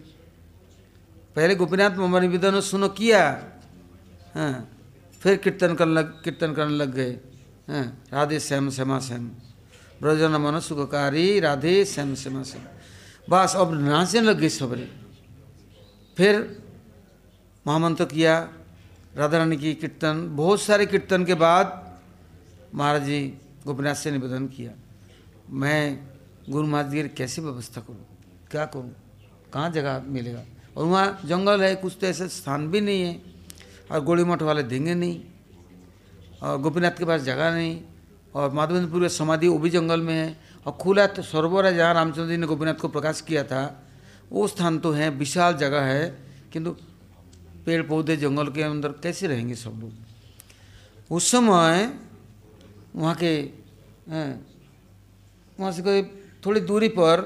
पहले गोपीनाथ ममा निवेदन सुनो किया। हाँ। फिर कीर्तन करने लग, कीर्तन करने लग गए। हाँ राधे श्याम, श्यामा श्याम। ब्रजन मन सुखकारी, राधे श्याम, श्यामा श्याम। बस, अब नाचने लग गए सबरे। फिर महामंत्र किया राधा रानी की कीर्तन, बहुत सारे कीर्तन के बाद महाराज जी गोपीनाथ से निवेदन किया, मैं गुरु महाराज कैसे व्यवस्था करूँ? क्या करूँ? कहाँ जगह मिलेगा? और वहाँ जंगल है, कुछ तो ऐसे स्थान भी नहीं है। और गोली मठ वाले देंगे नहीं। और गोपीनाथ के पास जगह नहीं। और माधवेंद्रपुर का समाधि वो भी जंगल में है। और खुला तो सरोवर है जहाँ रामचंद्र जी ने गोपीनाथ को प्रकाश किया था। वो स्थान तो है, विशाल जगह है। किंतु पेड़ पौधे जंगल के अंदर कैसे रहेंगे सब लोग? उस समय वहाँ के वहाँ से कोई थोड़ी दूरी पर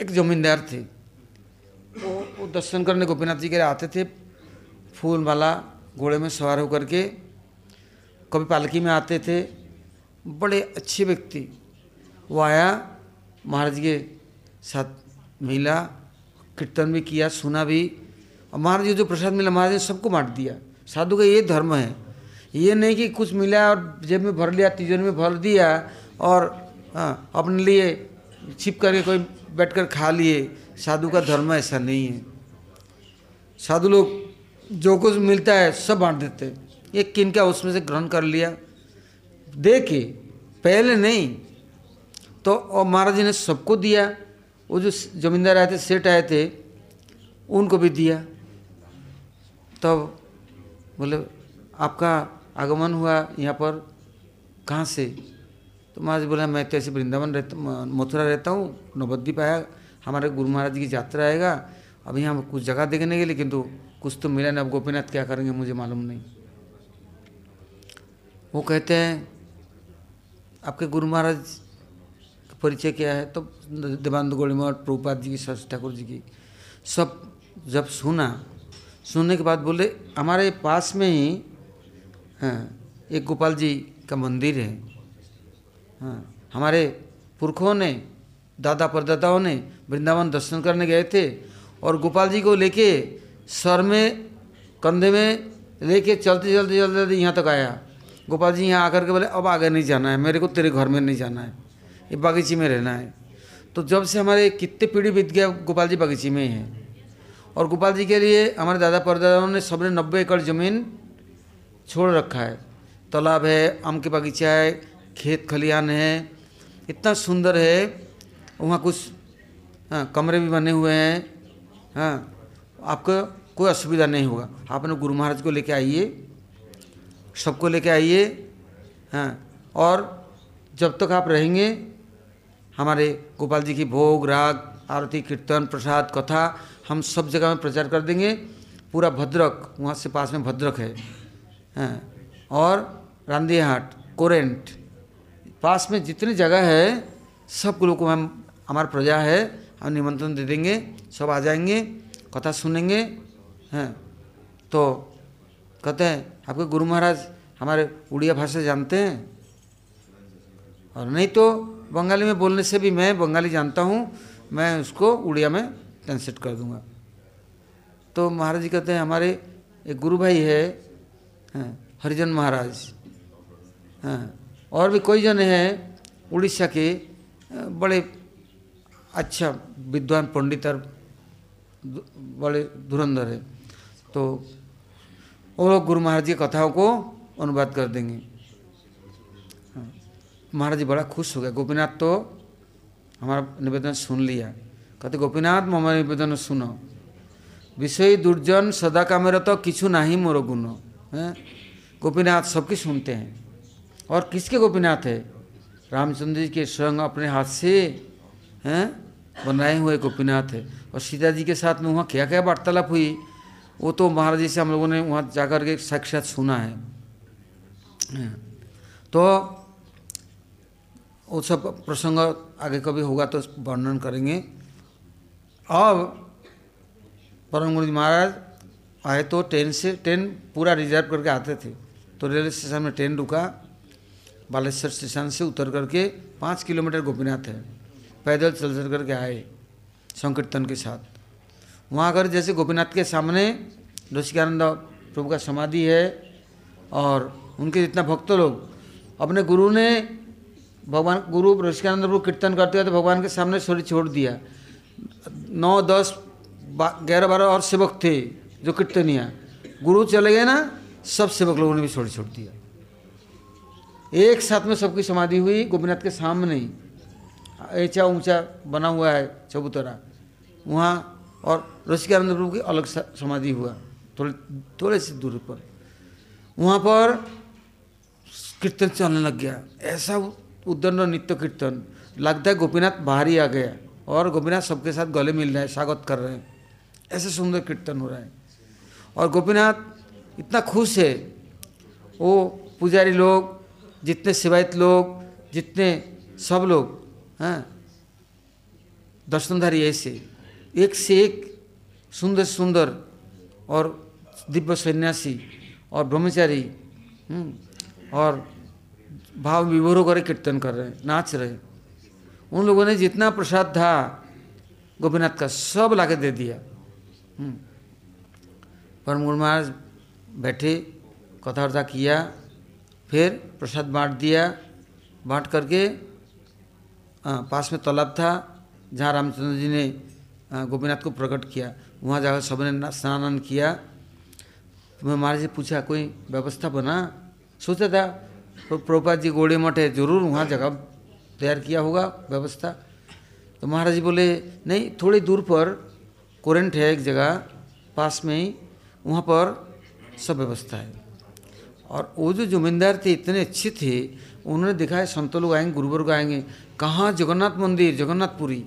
एक जमींदार थे। वो वो दर्शन करने गोपीनाथ जी के आते थे। फूल माला घोड़े में सवार होकर के कभी पालकी में आते थे। बड़े अच्छे व्यक्ति। वो आया, महाराज के साथ मिला, कीर्तन भी किया, सुना भी। और महाराज जी प्रसाद मिला, महाराज ने सबको बांट दिया। साधु का ये धर्म है। ये नहीं कि कुछ मिला और जेब में भर लिया तिजोरी में भर दिया और हाँ अपने लिए छिप करके कोई बैठ कर खा लिए। साधु का धर्म ऐसा नहीं है। साधु लोग जो कुछ मिलता है, सब बांट देते एक किन का उसमें से ग्रहण कर लिया? दे के पहले नहीं तो और महाराज जी ने सबको दिया। वो जो जमींदार आए थे, सेठ आए थे, उनको भी दिया। तब तो बोले, आपका आगमन हुआ यहाँ पर, कहाँ से? तो महाराज बोला, मैं तो ऐसे वृंदावन रहता, मथुरा रहता हूँ, नवद्वीप आया, हमारे गुरु महाराज की यात्रा आएगा। अभी हम कुछ जगह देखने के लिए, किंतु कुछ तो मिला ना, अब गोपीनाथ क्या करेंगे मुझे मालूम नहीं। वो कहते हैं, आपके गुरु महाराज का परिचय क्या है? तो देवानंद गोड़ी मठ प्रभुपाद जी की सरस ठाकुर जी की। सब जब सुना, सुनने के बाद बोले, हमारे पास में ही हाँ एक गोपाल जी का मंदिर है। हाँ हमारे पुरखों ने, दादा परदादाओं ने वृंदावन दर्शन करने गए थे और गोपाल जी को लेके सर में, कंधे में लेके चलते चलते चलते चलते यहाँ तक आया। गोपाल जी यहाँ आकर के बोले, अब आगे नहीं जाना है, मेरे को तेरे घर में नहीं जाना है, ये बागीची में रहना है। तो जब से हमारे कितने पीढ़ी बीत गया, गोपाल जी बागीची में ही। हैं और गोपाल जी के लिए हमारे दादा परदादाओं ने सबने नब्बे एकड़ ज़मीन छोड़ रखा है। तालाब है, आम के बगीचा है, खेत खलियान है, इतना सुंदर है। वहाँ कुछ हाँ कमरे भी बने हुए हैं। हाँ आपको कोई असुविधा नहीं होगा। आप अपने गुरु महाराज को लेके आइए, सबको लेके आइए हाँ और जब तक आप रहेंगे, हमारे गोपाल जी की भोग, राग, आरती, कीर्तन, प्रसाद, कथा, हम सब जगह में प्रचार कर देंगे। पूरा भद्रक, वहाँ से पास में भद्रक है हाँ और रांदियाहाट कोरेंट, पास में जितनी जगह है, सब लोग को हम, हमारा प्रजा है, हम निमंत्रण दे देंगे, सब आ जाएँगे, कथा सुनेंगे हैं। तो कहते हैं, आपके गुरु महाराज हमारे उड़िया भाषा जानते हैं? और नहीं तो बंगाली में बोलने से भी मैं बंगाली जानता हूँ, मैं उसको उड़िया में ट्रांसलेट कर दूँगा। तो महाराज जी कहते हैं, हमारे एक गुरु भाई है हरिजन महाराज हाँ और भी कोई जन हैं उड़ीसा के, बड़े अच्छा विद्वान पंडित और बड़े धुरंधर है। तो वो लोग गुरु महाराज की कथाओं को अनुवाद कर देंगे। हाँ। महाराज जी बड़ा खुश हो गया गोपीनाथ तो हमारा निवेदन सुन लिया। कहते, गोपीनाथ हमारा निवेदन सुनो। विषय दुर्जन सदा का मेरा तो किचु ही मोर गुण। है। गोपीनाथ सबकी सुनते हैं। और किसके गोपीनाथ है? रामचंद्र जी के स्वयं अपने हाथ से, हैं, बनाए हुए गोपीनाथ है। और सीता जी के साथ में वहाँ क्या क्या वार्तालाप हुई? वो तो महाराज जी से हम लोगों ने वहाँ जाकर के साक्षात सुना है। तो वो सब प्रसंग आगे कभी होगा तो वर्णन करेंगे। अब परम गुरु जी महाराज आए तो ट्रेन से ट्रेन पूरा रिज़र्व करके आते थे। तो रेलवे स्टेशन में ट्रेन रुका। बालेश्वर स्टेशन से उतर करके पाँच किलोमीटर गोपीनाथ है। पैदल चल चल करके आए संकीर्तन के साथ। वहाँ अगर जैसे गोपीनाथ के सामने ऋषिकानंद प्रभु का समाधि है और उनके जितना भक्त लोग, अपने गुरु ने भगवान, गुरु ऋषिकानंद प्रभु कीर्तन करते हुए तो भगवान के सामने शरीर छोड़ दिया। नौ, दस ग्यारह, बारह और सेवक थे जो कीर्तनिया। गुरु चले गए ना, सब सेवक लोगों ने भी छोड़ छोड़ दिया। एक साथ में सबकी समाधि हुई, गोपीनाथ के सामने ऊँचा ऊँचा बना हुआ है चबूतरा। वहाँ और रसिकानंद प्रभु की अलग समाधि हुआ, थोड़े थोड़े से दूर पर। वहाँ पर कीर्तन चलने लग गया। ऐसा उद्दंड नित्य कीर्तन। लगता है गोपीनाथ बाहर ही आ गया और गोपीनाथ सबके साथ गले मिल रहे हैं, स्वागत कर रहे हैं। ऐसे सुंदर कीर्तन हो रहा है। और गोपीनाथ इतना खुश है। वो पुजारी लोग, जितने सेवायत लोग, जितने सब लोग, हैं, दर्शनधारी ऐसे। एक से एक सुंदर सुंदर और दिव्य सन्यासी और ब्रह्मचारी हम्म, और भाव विभोर होकर कीर्तन कर रहे हैं नाच रहे उन लोगों ने जितना प्रसाद था गोपीनाथ का सब लाके दे दिया हम्म। परम गुरु महाराज बैठे कथा वर्ता किया फिर प्रसाद बांट दिया बांट करके आ, पास में तालाब था जहाँ रामचंद्र जी ने गोपीनाथ को प्रकट किया। वहाँ जाकर सबने ना- स्नान किया। तो मैं महाराज से पूछा, कोई व्यवस्था बना? सोचा था। तो प्रभुपाद जी गोड़े मठ है ज़रूर वहाँ जगह तैयार किया होगा व्यवस्था। तो महाराज जी बोले, नहीं, थोड़ी दूर पर, कोरेंट है एक जगह, पास में ही, वहाँ पर सब व्यवस्था है। और वो जो जमींदार थे, इतने अच्छे थे, उन्होंने देखा है, संत लोग आएँगे, गुरुवर्ग आएँगे। कहाँ जगन्नाथ मंदिर, जगन्नाथपुरी?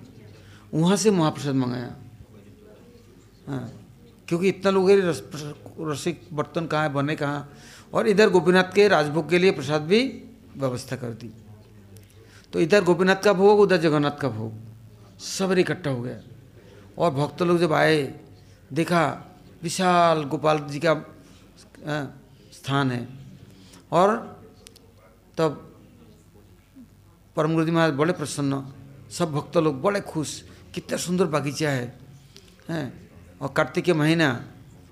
वहाँ से महाप्रसाद मंगाया। हाँ क्योंकि इतना लोग हैं, रस, रसिक बर्तन कहाँ है बने कहाँ। और इधर गोपीनाथ के राजभोग के लिए प्रसाद भी व्यवस्था कर दी। तो इधर गोपीनाथ का भोग उधर जगन्नाथ का भोग सब इकट्ठा हो गया। और भक्त लोग जब आए देखा विशाल गोपाल जी का स्थान है। और तब परम गुरु जी महाराज बड़े प्रसन्न सब भक्त लोग बड़े खुश। कितना सुंदर बागीचा है, हैं? और कार्तिक के महीना,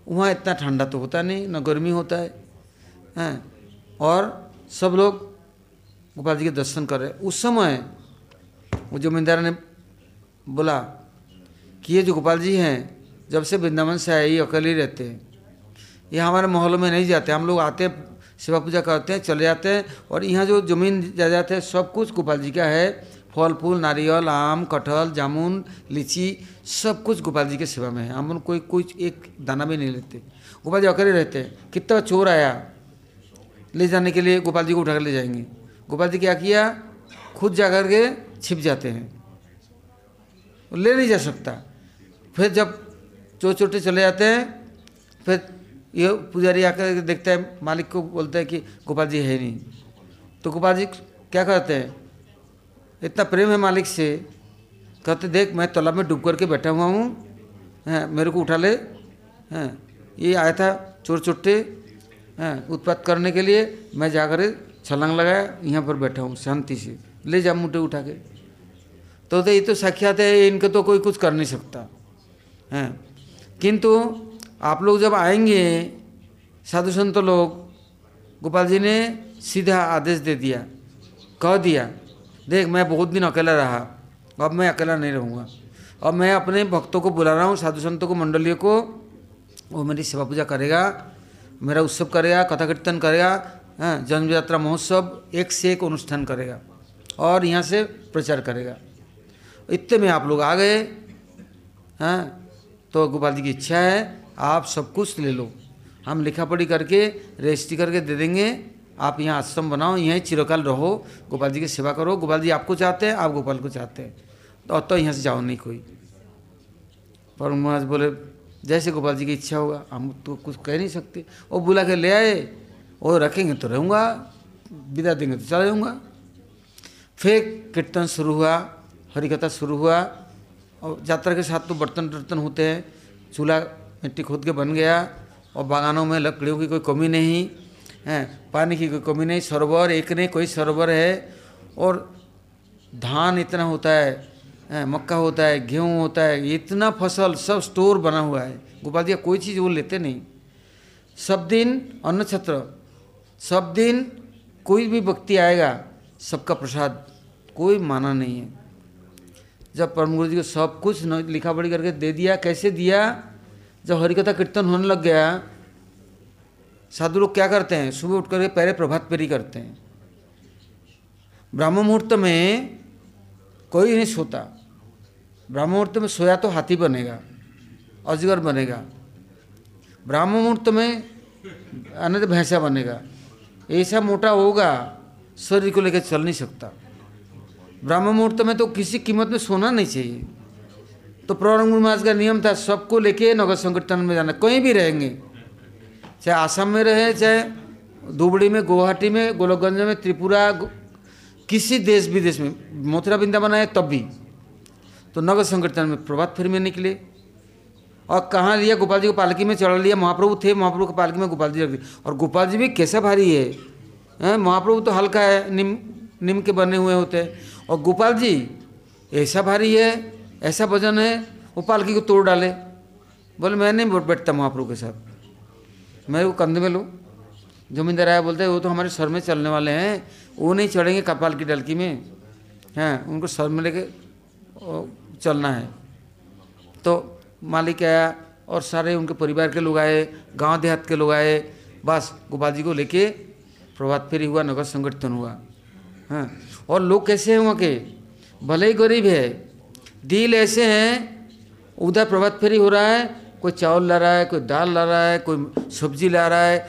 वहाँ इतना ठंडा तो होता नहीं, ना गर्मी होता है, हैं? और सब लोग गोपाल जी के दर्शन कर रहे उस समय वो जमींदार ने बोला कि ये जो गोपाल जी हैं, जब से वृंदावन से आए, ये अकेले रहते हैं। ये हमारे मोहल्लों में नहीं जाते, हम लोग आते सेवा पूजा करते हैं, चले जाते हैं, और यहाँ जो ज़मीन जायदाद है, सब कुछ गोपाल जी का है। फल फूल नारियल, आम, कटहल, जामुन, लीची, सब कुछ गोपाल जी के सेवा में है। हम कोई कोई एक दाना भी नहीं लेते। गोपाल जी अकेले रहते हैं। कितना चोर आया, ले जाने के लिए गोपाल जी को उठा कर ले जाएँगे। गोपाल जी क्या किया, खुद जा कर के छिप जाते हैं। ले नहीं जा सकता। फिर जब चोर चोटे चले जाते हैं, फिर ये पुजारी आकर देखता है, मालिक को बोलता है कि गोपाल जी है नहीं। तो गोपाल जी क्या करते हैं इतना प्रेम है मालिक से। कहते, देख, मैं तालाब में डूब करके बैठा हुआ हूँ। हैं, मेरे को उठा ले। हैं, ये आया था चोर चुट्टे। हैं, उत्पात करने के लिए मैं जाकर छलांग लगाया, यहाँ पर बैठा हूँ शांति से। ले जा मुझे उठा के। तो तो ये तो साक्षात है, इनको तो कोई कुछ कर नहीं सकता। हैं, किंतु आप लोग जब आएँगे, साधु संत लोग, गोपाल जी ने सीधा आदेश दे दिया, कह दिया देख, मैं बहुत दिन अकेला रहा। अब मैं अकेला नहीं रहूँगा। अब मैं अपने भक्तों को बुला रहा हूँ, साधु संतों को, मंडलियों को। वो मेरी सेवा पूजा करेगा, मेरा उत्सव करेगा, कथा कीर्तन करेगा हाँ जन्म यात्रा महोत्सव एक से एक अनुष्ठान करेगा और यहाँ से प्रचार करेगा। इतने में आप लोग आ गए, हैं तो गोपाल जी की इच्छा है, आप सब कुछ ले लो। हम लिखा पढ़ी करके, रजिस्ट्री करके दे देंगे। आप यहाँ आश्रम बनाओ, यहीं चिरकाल रहो, गोपाल जी की सेवा करो। गोपाल जी आपको चाहते हैं, आप गोपाल को चाहते हैं। तो अब तो यहाँ से जाओ नहीं कोई। पर महाराज बोले, जैसे गोपाल जी की इच्छा होगा, हम तो कुछ कह नहीं सकते। वो बुला के ले आए, वो रखेंगे तो रहूँगा, विदा देंगे तो चला जाऊँगा। फिर कीर्तन शुरू हुआ, हरिकथा शुरू हुआ, और यात्रा के साथ तो बर्तन वर्तन होते हैं। चूल्हा मिट्टी खोद के बन गया, और बागानों में लकड़ियों की कोई कमी नहीं। है। पानी की कोई कमी नहीं, सरोवर एक नहीं, कोई सरोवर है। और धान इतना होता है मक्का होता है, गेहूँ होता है, इतना फ़सल सब स्टोर बना हुआ है। गोपाल जी कोई चीज़ वो लेते नहीं। सब दिन अन्न छत्र सब दिन कोई भी व्यक्ति आएगा, सबका प्रसाद, कोई माना नहीं है। जब परम गुरु जी को सब कुछ लिखा पढ़ी करके दे दिया, कैसे दिया? जब हरिकथा कीर्तन होने लग गया साधु लोग क्या करते हैं? सुबह उठ करके पहले प्रभात फेरी करते हैं। ब्राह्म मुहूर्त में कोई नहीं सोता। ब्राह्म मुहूर्त में सोया तो हाथी बनेगा, अजगर बनेगा। ब्राह्म मुहूर्त में आने तो भैंसा बनेगा। ऐसा मोटा होगा, शरीर को लेकर चल नहीं सकता। ब्राह्म मुहूर्त में तो किसी कीमत में सोना नहीं चाहिए। तो प्रौरंग का नियम था, सबको लेके नगर संकीर्तन में जाना। कहीं भी रहेंगे चाहे आसाम में रहे, चाहे धुबड़ी में, गुवाहाटी में, गोलकगंज में, त्रिपुरा किसी देश विदेश में, मथुरा वृंदावन आए तब भी। तो नगर संकीर्तन में प्रभात फेरी में निकले। और कहाँ लिया गोपाल जी को पालकी में चढ़ा लिया, महाप्रभु थे, महाप्रभु की पालकी में गोपाल जी रख दिए और गोपाल जी भी कैसा भारी है, हैं? महाप्रभु तो हल्का है, निम निम के बने हुए होते हैं। और गोपाल जी ऐसा भारी है, ऐसा वज़न है, वो पालकी को तोड़ डाले। बोले, मैं नहीं बैठता महाप्रभु के साथ। मैं वो कंधे में लूँ। जमींदार आया बोलते हैं, वो तो हमारे सर में चलने वाले हैं। वो नहीं चढ़ेंगे कपाल की डलकी में। हैं, उनको सर में लेके चलना है। तो मालिक आया और सारे उनके परिवार के लोग आए, गाँव देहात के लोग आए। बस गोपाल जी को लेके प्रभात फेरी हुआ, नगर संगठन हुआ। हाँ और लोग कैसे हैं वहाँ के? भले ही गरीब है। दिल ऐसे हैं, उधर प्रभात फेरी हो रहा है कोई चावल ला रहा है, कोई दाल ला रहा है, कोई सब्ज़ी ला रहा है,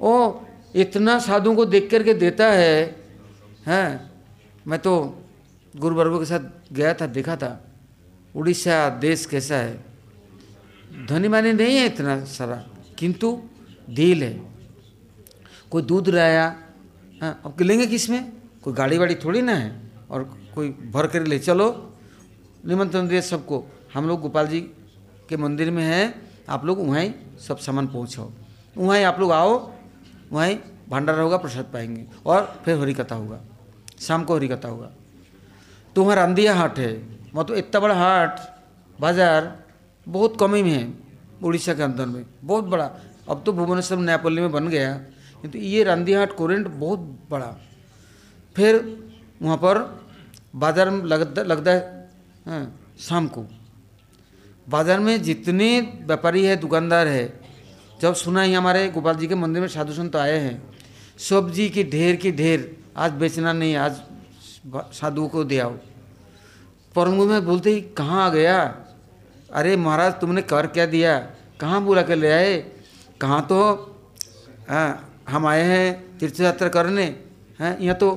ओ, इतना साधुओं को देख करके देता है, हैं? मैं तो गुरु वर्गों के साथ गया था, देखा था, उड़ीसा देश कैसा है? धनी मानी नहीं है इतना सारा, किंतु दिल है। कोई दूध लाया हाँ अब लेंगे किसमें? कोई गाड़ी वाड़ी थोड़ी ना है, और कोई भर कर ले, चलो, निमंत्रण दिए सबको। हम लोग गोपाल जी के मंदिर में है आप लोग वहाँ सब सामान पहुँचाओ। वहाँ आप लोग आओ वहीं भंडारा होगा प्रसाद पाएँगे और फिर हरी कथा होगा शाम को हरी कथा होगा। तो वहाँ रांदिया हाट है मतलब इतना बड़ा हाट बाज़ार बहुत कम ही में है उड़ीसा के अंदर में बहुत बड़ा। अब तो भुवनेश्वर नयापल्ली में बन गया किंतु तो ये रांदिया हाट कोरेंट बहुत बड़ा। फिर वहाँ पर बाज़ार में लगता लगता है हाँ, शाम को। बाज़ार में जितने व्यापारी है दुकानदार है जब सुना ही हमारे गोपाल जी के मंदिर में साधु संत आए हैं सब्ज़ी की ढेर की ढेर आज बेचना नहीं आज साधुओं को दे आओ। परमगु में बोलते ही कहाँ आ गया? अरे महाराज तुमने कर क्या दिया? कहाँ बुला कर ले आए? कहाँ तो आ, हम आए हैं तीर्थ यात्रा करने हैं? यहाँ तो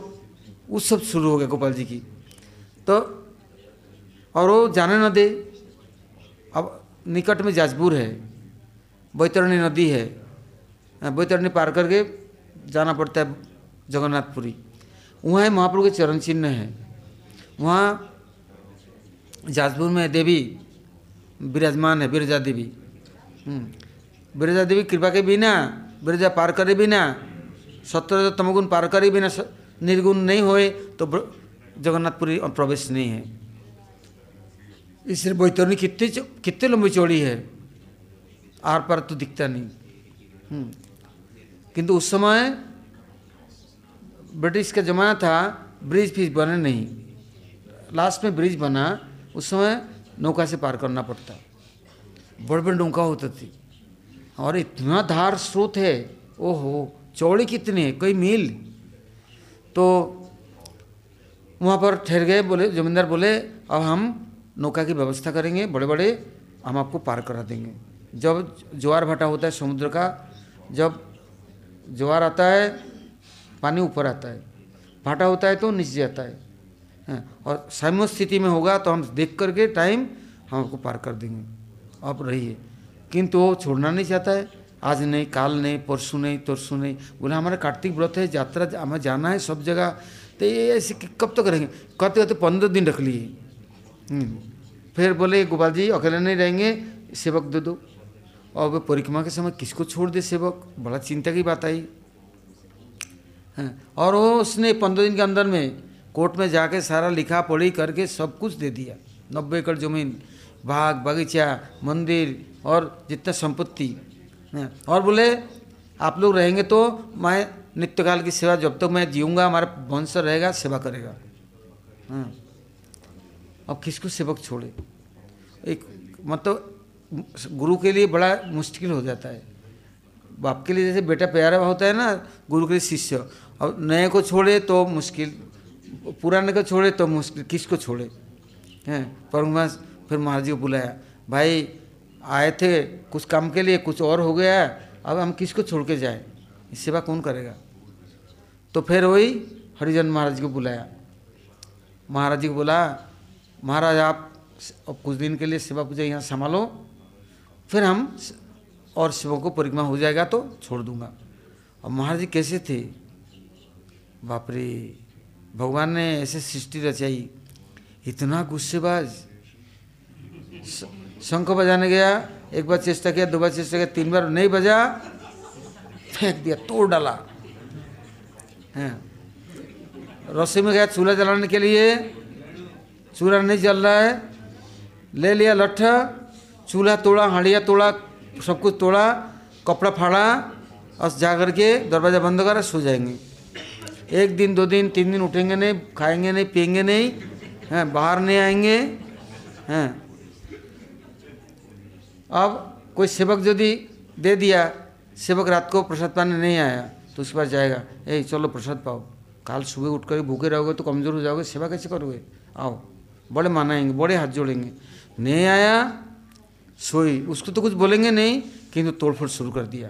उत्सव शुरू हो गया गोपाल जी की। तो और वो जाने ना दे अब निकट में जाजपुर है, बैतरणी नदी है बैतरणी पार करके जाना पड़ता है जगन्नाथपुरी। वहाँ है महाप्रभु के चरण चिन्ह है। वहाँ जाजपुर में देवी विराजमान है, बिरजा देवी। बिरजा हम्म। देवी कृपा के बिना, बिरजा पार करे बिना सत्तर तमगुण पार करे बिना निर्गुण नहीं होए तो जगन्नाथपुरी प्रवेश नहीं है। इसलिए बैतरणी कितनी कितने लंबी चौड़ी है? आर पार तो दिखता नहीं। हम्म। किंतु उस समय ब्रिटिश का ज़माना था, ब्रिज फिज बने नहीं। लास्ट में ब्रिज बना, उस समय नौका से पार करना पड़ता। बड़े बड़े नौका होती थी। और इतना धार स्रोत है, ओहो, चौड़ी कितनी है, कई मील। तो वहाँ पर ठहर गए, बोले, जमींदार बोले, अब हम नौका की व्यवस्था करेंगे बड़े बड़े हम आपको पार करा देंगे। जब ज्वार भाटा होता है समुद्र का जब ज्वार आता है पानी ऊपर आता है। भाटा होता है तो नीचे आता है। हाँ, और साम्य स्थिति में होगा तो हम देख करके टाइम हम आपको पार कर देंगे। आप रहिए। किंतु वो छोड़ना नहीं चाहता है। आज नहीं काल नहीं परसों नहीं तरसों नहीं। बोले हमारा कार्तिक व्रत है यात्रा हमें जाना है सब जगह। तो ये ऐसे कब तक तो रहेंगे कहते कहते पंद्रह दिन रख लिए। फिर बोले, गोपाल जी, अकेले नहीं रहेंगे, सेवक दे दो। और वह परिक्रमा के समय किसको छोड़ दे सेवक? बड़ा चिंता की बात आई। है, और वो उसने पंद्रह दिन के अंदर में कोर्ट में जाके सारा लिखा पढ़ी करके सब कुछ दे दिया। नब्बे एकड़ ज़मीन, बाग, बगीचा, मंदिर और जितना संपत्ति। और बोले, आप लोग रहेंगे तो मैं नित्यकाल की सेवा जब तक तो मैं जीऊँगा, हमारा वंश रहेगा, सेवा करेगा। हाँ। अब किसको सेवक छोड़े? एक मतलब गुरु के लिए बड़ा मुश्किल हो जाता है। बाप के लिए जैसे बेटा प्यारा होता है ना, गुरु के लिए शिष्य, और नए को छोड़े तो मुश्किल, पुराने को छोड़े तो मुश्किल, किसको छोड़े? हैं पर फिर महाराज जी को बुलाया, भाई, आए थे, कुछ काम के लिए, कुछ और हो गया अब हम किसको छोड़ के जाए? सेवा कौन करेगा? तो फिर वही हरिजन महाराज को बुलाया। महाराज जी को बोला महाराज, आप कुछ दिन के लिए सेवा पूजा यहाँ संभालो, फिर हम और शिवों को परिक्रमा हो जाएगा तो छोड़ दूँगा। और महाराज जी कैसे थे? बाप रे भगवान ने ऐसे सृष्टि रचाई, इतना गुस्सेबाज। शंख बजाने गया, एक बार चेष्टा किया, दो बार चेष्टा किया, तीन बार नहीं बजा, फेंक दिया, तोड़ डाला। हैं। रस्सी में गया, चूल्हा जलाने के लिए चूल्हा नहीं जल रहा है। ले लिया लट्ठा, चूल्हा तोड़ा, हाड़िया तोड़ा, सब कुछ तोड़ा, कपड़ा फाड़ा और जा करके दरवाज़ा बंद करा, सो जाएँगे। एक दिन, दो दिन, तीन दिन उठेंगे नहीं, खाएँगे नहीं, पियेंगे नहीं, हैं, बाहर नहीं आएँगे, हैं। अब कोई सेवक यदि दे दिया, सेवक रात को प्रसाद पाने नहीं आया तो उसके पास जाएगा, ए, चलो प्रसाद पाओ। काल सुबह उठ कर भूखे रहोगे तो कमज़ोर हो जाओगे, सेवा कैसे करोगे? आओ। बड़े मनाएँगे, बड़े हाथ जोड़ेंगे। नहीं आया, सोई। उसको तो कुछ बोलेंगे नहीं, किंतु तोड़फोड़ शुरू कर दिया।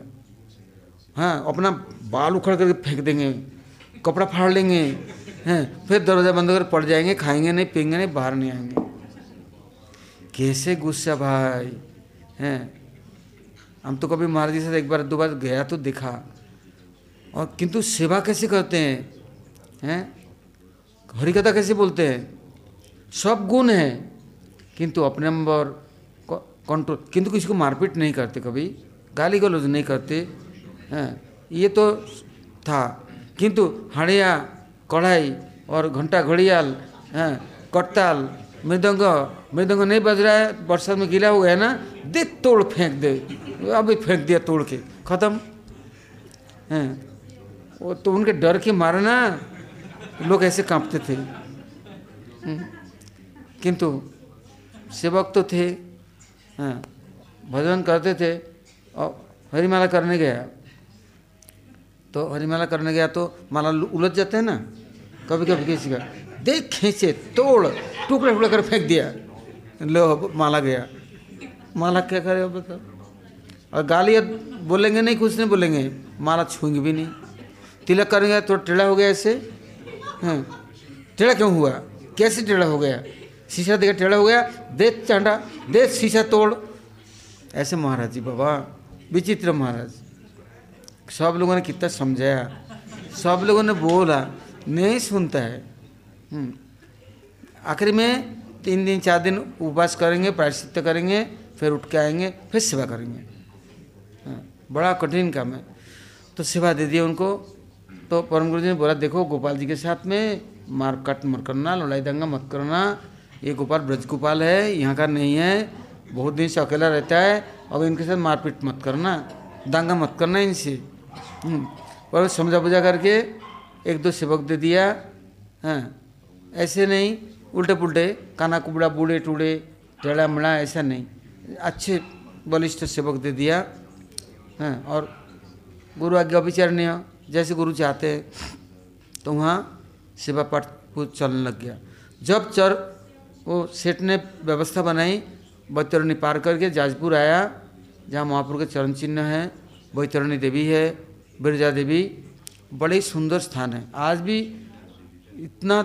हाँ अपना बाल उखड़ करके फेंक देंगे, कपड़ा फाड़ लेंगे, हैं, फिर दरवाज़ा बंद कर पड़ जाएँगे, खाएँगे नहीं पियेंगे नहीं, बाहर नहीं आएँगे। कैसे गुस्सा भाई, हैं। हम तो कभी महाराज जी से एक बार, दो बार गया तो देखा। और किंतु सेवा कैसे करते हैं हैं? हरिकथा कैसे बोलते हैं? सब गुण है किंतु अपने नंबर कंट्रोल किंतु किसी को मारपीट नहीं करते कभी गाली गलौज नहीं करते हैं। ये तो था। किंतु हड़िया कढ़ाई और घंटा घड़ियाल हैं कट्ताल मृदंग मृदंग नहीं बज रहा है बरसात में गीला हो गया ना दे तोड़ फेंक दे। अभी फेंक दिया तोड़ के। ख़त्म। हैं। वो तो उनके डर के मारे ना लोग ऐसे कांपते थे। हम्म, किंतु सेवक तो थे हाँ भजन करते थे और हरिमाला करने गया। तो हरिमाला करने गया तो माला उलझ जाते हैं ना कभी कभी किसी का, देख खींचे तोड़ टुकड़े टुकड़े कर फेंक दिया। लो माला गया। माला क्या करे अब बताओ? और गाली अब बोलेंगे नहीं, कुछ नहीं बोलेंगे, माला छूएँगे भी नहीं। तिलक करेंगे तो टेढ़ा हो गया ऐसे हाँ टेढ़ा क्यों हुआ? कैसे टेढ़ा हो गया? शीशा देखा टेढ़ा हो गया। दे चांडा दे शीशा तोड़। ऐसे महाराज जी बाबा विचित्र महाराज। सब लोगों ने कितना समझाया। सब लोगों ने बोला नहीं सुनता है। हम्म। आखिर में तीन दिन चार दिन उपवास करेंगे प्रायश्चित करेंगे फिर उठ के आएँगे फिर सेवा करेंगे। हाँ, बड़ा कठिन काम है। तो सेवा दे दिया उनको। तो परम गुरु जी ने बोला देखो गोपाल जी के साथ में मार काट मत करना लड़ाई दंगा मत करना। ये गोपाल ब्रज गोपाल है यहाँ का नहीं है बहुत दिन से अकेला रहता है अब इनके साथ मारपीट मत करना दंगा मत करना इनसे। हम्म, पर समझा बुझा करके एक दो सेवक दे दिया हाँ ऐसे नहीं उल्टे पुल्टे काना कुबड़ा बूढ़े टूड़े टेढ़ा मेढ़ा ऐसा नहीं अच्छे बलिष्ठ सेवक दे दिया हाँ और गुरु आज्ञा विचारणीय जैसे गुरु चाहते हैं तो वहाँ सेवा पाठ चलने लग गया। जब चर वो सेठ ने व्यवस्था बनाई, बैतरणी पार करके जाजपुर आया, जहाँ महापुर के चरण चिन्ह है, बैतरणी देवी है, बिरजा देवी, बड़े सुंदर स्थान है। आज भी इतना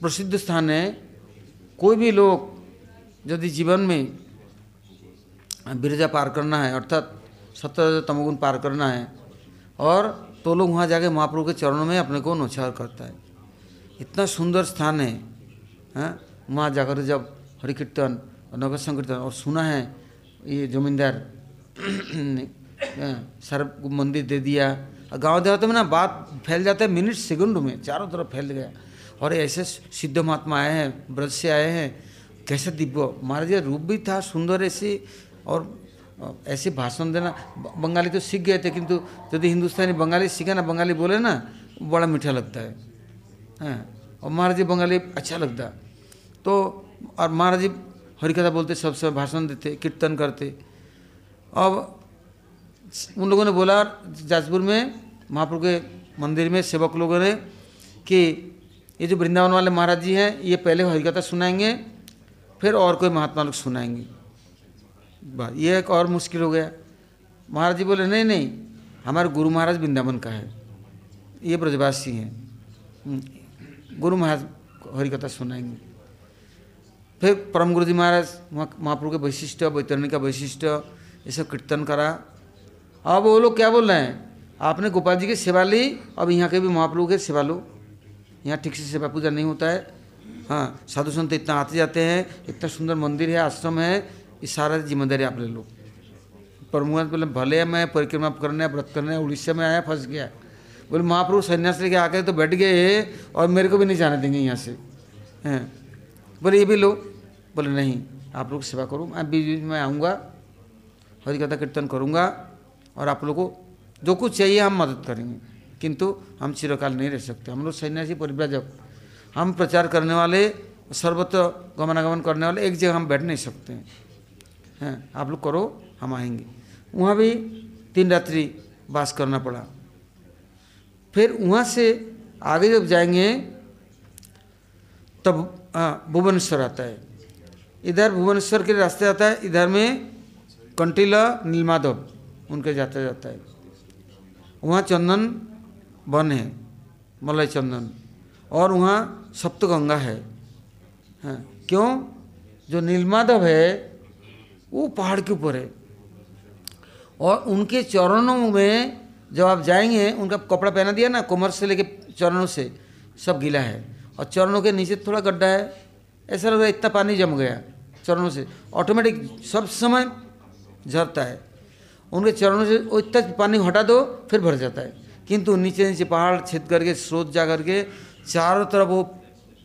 प्रसिद्ध स्थान है, कोई भी लोग यदि जीवन में बिरजा पार करना है, अर्थात सत्तर तमोगुण पार करना है, और तो लोग वहाँ जाके महाप्रभु के चरणों में अपने को नौछार करता है। इतना सुंदर स्थान है हाँ? वहाँ जाकर जब हरि कीर्तन और नगर संकीर्तन और सुना है ये जमींदार सर हाँ, मंदिर दे दिया और गाँव देहात में ना बात फैल जाता है मिनट सेकंड में चारों तरफ़ फैल गया और ऐसे सिद्ध महात्मा आए हैं ब्रज से आए हैं कैसे दिव्य महाराज जी रूप भी था सुंदर ऐसे और ऐसे भाषण देना बंगाली तो सीख गए थे किंतु यदि हिंदुस्तानी बंगाली सीखा ना बंगाली बोले ना बड़ा मीठा लगता है हाँ और महाराज बंगाली अच्छा लगता तो और महाराज जी हरिकथा बोलते सब समय भाषण देते कीर्तन करते। अब उन लोगों ने बोला जाजपुर में महाप्रभु के मंदिर में सेवक लोगों ने कि ये जो वृंदावन वाले महाराज जी हैं ये पहले हरिकथा सुनाएँगे फिर और कोई महात्मा लोग सुनाएँगे। बस ये एक और मुश्किल हो गया। महाराज जी बोले नहीं नहीं हमारे गुरु महाराज वृंदावन का है। ये ब्रजवासी हैं। हम्म, गुरु महाराज हरिकथा सुनाएँगे। फिर परम गुरु जी महाराज महाप्रभु के वैशिष्ट वैतरणी का वैशिष्ट ये सब कीर्तन करा। अब वो लोग क्या बोल रहे हैं? आपने गोपाल जी की सेवा ली, अब यहाँ के भी महाप्रभु के सेवा लो। यहाँ ठीक से सेवा पूजा नहीं होता है। हाँ साधु संत इतना आते जाते हैं, इतना सुंदर मंदिर है, आश्रम है, ये सारा ज़िम्मेदारी आप ले लो। प्रमुख बोले, भले मैं परिक्रमा करने, व्रत करने, उड़ीसा में आया, फंस गया। बोले, महाप्रभु सन्यास लेके आके तो बैठ गए और मेरे को भी नहीं जाने देंगे यहाँ से। हैं। बोले, ये भी लो। बोले, नहीं, आप लोग सेवा करो, मैं बीच बीच में आऊँगा हरि कथा कीर्तन करूँगा और आप लोग को जो कुछ चाहिए हम मदद करेंगे। किंतु हम चिरकाल नहीं रह सकते। हम लोग सन्यासी परिव्राजक। हम प्रचार करने वाले, सर्वत्र गमनागमन करने वाले, एक जगह हम बैठ नहीं सकते। हैं हैं आप लोग करो, हम आएँगे। वहाँ भी तीन रात्रि वास करना पड़ा। फिर वहाँ से आगे जब जाएँगे, तब भुवनेश्वर आता है। इधर भुवनेश्वर के रास्ते आता है, इधर में कंटिला, नीलमाधव, उनके जाते जाता है। वहाँ चंदन वन है, मलय चंदन। और वहाँ सप्तगंगा है। हाँ क्यों? जो नीलमाधव है, वो पहाड़ के ऊपर है। और उनके चरणों में जब आप जाएँगे, उनका कपड़ा पहना दिया ना, कमर से लेके चरणों से, सब गीला है। और चरणों के नीचे थोड़ा गड्ढा है। ऐसा लग रहा है इतना पानी जम गया चरणों से। ऑटोमेटिक सब समय झरता है। उनके चरणों से वो इतना पानी हटा दो, फिर भर जाता है। किंतु नीचे नीचे पहाड़ छेद करके, स्रोत जा करके, चारों तरफ़ वो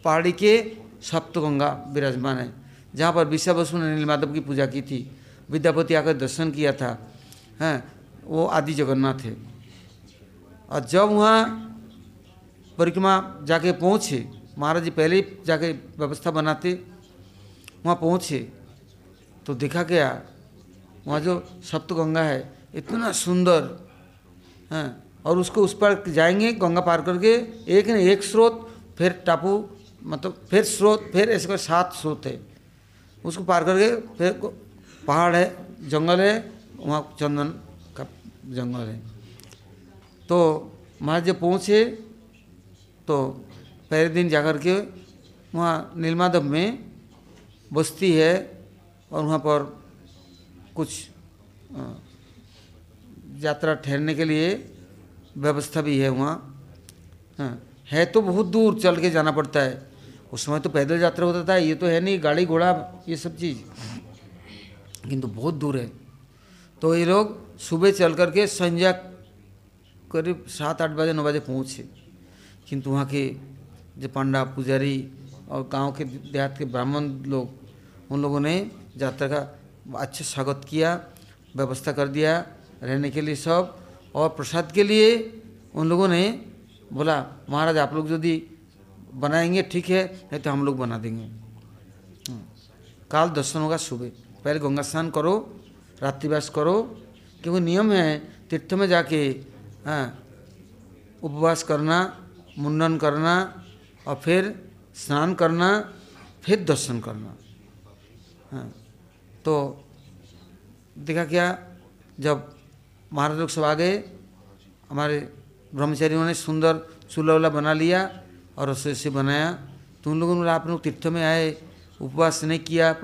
पहाड़ी के सप्तगंगा विराजमान है। जहाँ पर विश्वा बसु ने नीलमाधव की पूजा की थी। विद्यापति आकर दर्शन किया था। हैं, वो आदि जगन्नाथ है। और जब वहाँ परिक्रमा जाके पहुँचे महाराज जी पहले ही जाके व्यवस्था बनाते, वहाँ पहुँचे तो देखा गया वहाँ जो सप्तगंगा है, इतना सुंदर, हैं, और उसको उस पर जाएँगे गंगा पार करके, एक न एक स्रोत, फिर टापू मतलब फिर स्रोत, फिर ऐसे कर सात स्रोत है। उसको पार करके फिर पहाड़ है, जंगल है, वहाँ चंदन का जंगल है। तो महाराज जब पहुँचे तो पहले दिन जाकर के वहाँ नीलमाधव में बस्ती है और वहाँ पर कुछ यात्रा ठहरने के लिए व्यवस्था भी है वहाँ। हाँ तो बहुत दूर चल के जाना पड़ता है। उस समय तो पैदल यात्रा होता था, ये तो है नहीं, गाड़ी घोड़ा, ये सब चीज़। किंतु बहुत दूर है। तो ये लोग सुबह चल करके संध्या करीब सात आठ बजे, नौ बजे पहुँचे। किंतु वहाँ के जो पंडा पुजारी और गाँव के देहात के ब्राह्मण लोग, उन लोगों ने यात्रा का अच्छे स्वागत किया, व्यवस्था कर दिया, रहने के लिए सब, और प्रसाद के लिए उन लोगों ने बोला, महाराज, आप लोग यदि बनाएँगे, ठीक है, नहीं तो हम लोग बना देंगे। काल दर्शन होगा सुबह। पहले गंगा स्नान करो रात्रिवास करो, क्योंकि नियम है, तीर्थ में जाके हाँ उपवास करना मुंडन करना और फिर स्नान करना, फिर दर्शन करना। हाँ। तो देखा क्या, जब महाराज लोग सब आ गए, हमारे ब्रह्मचारियों ने सुंदर चूल्हा उल्हा बना लिया और रसोई से बनाया। तो उन लोगों ने आप लोग तीर्थ में आए, उपवास नहीं किया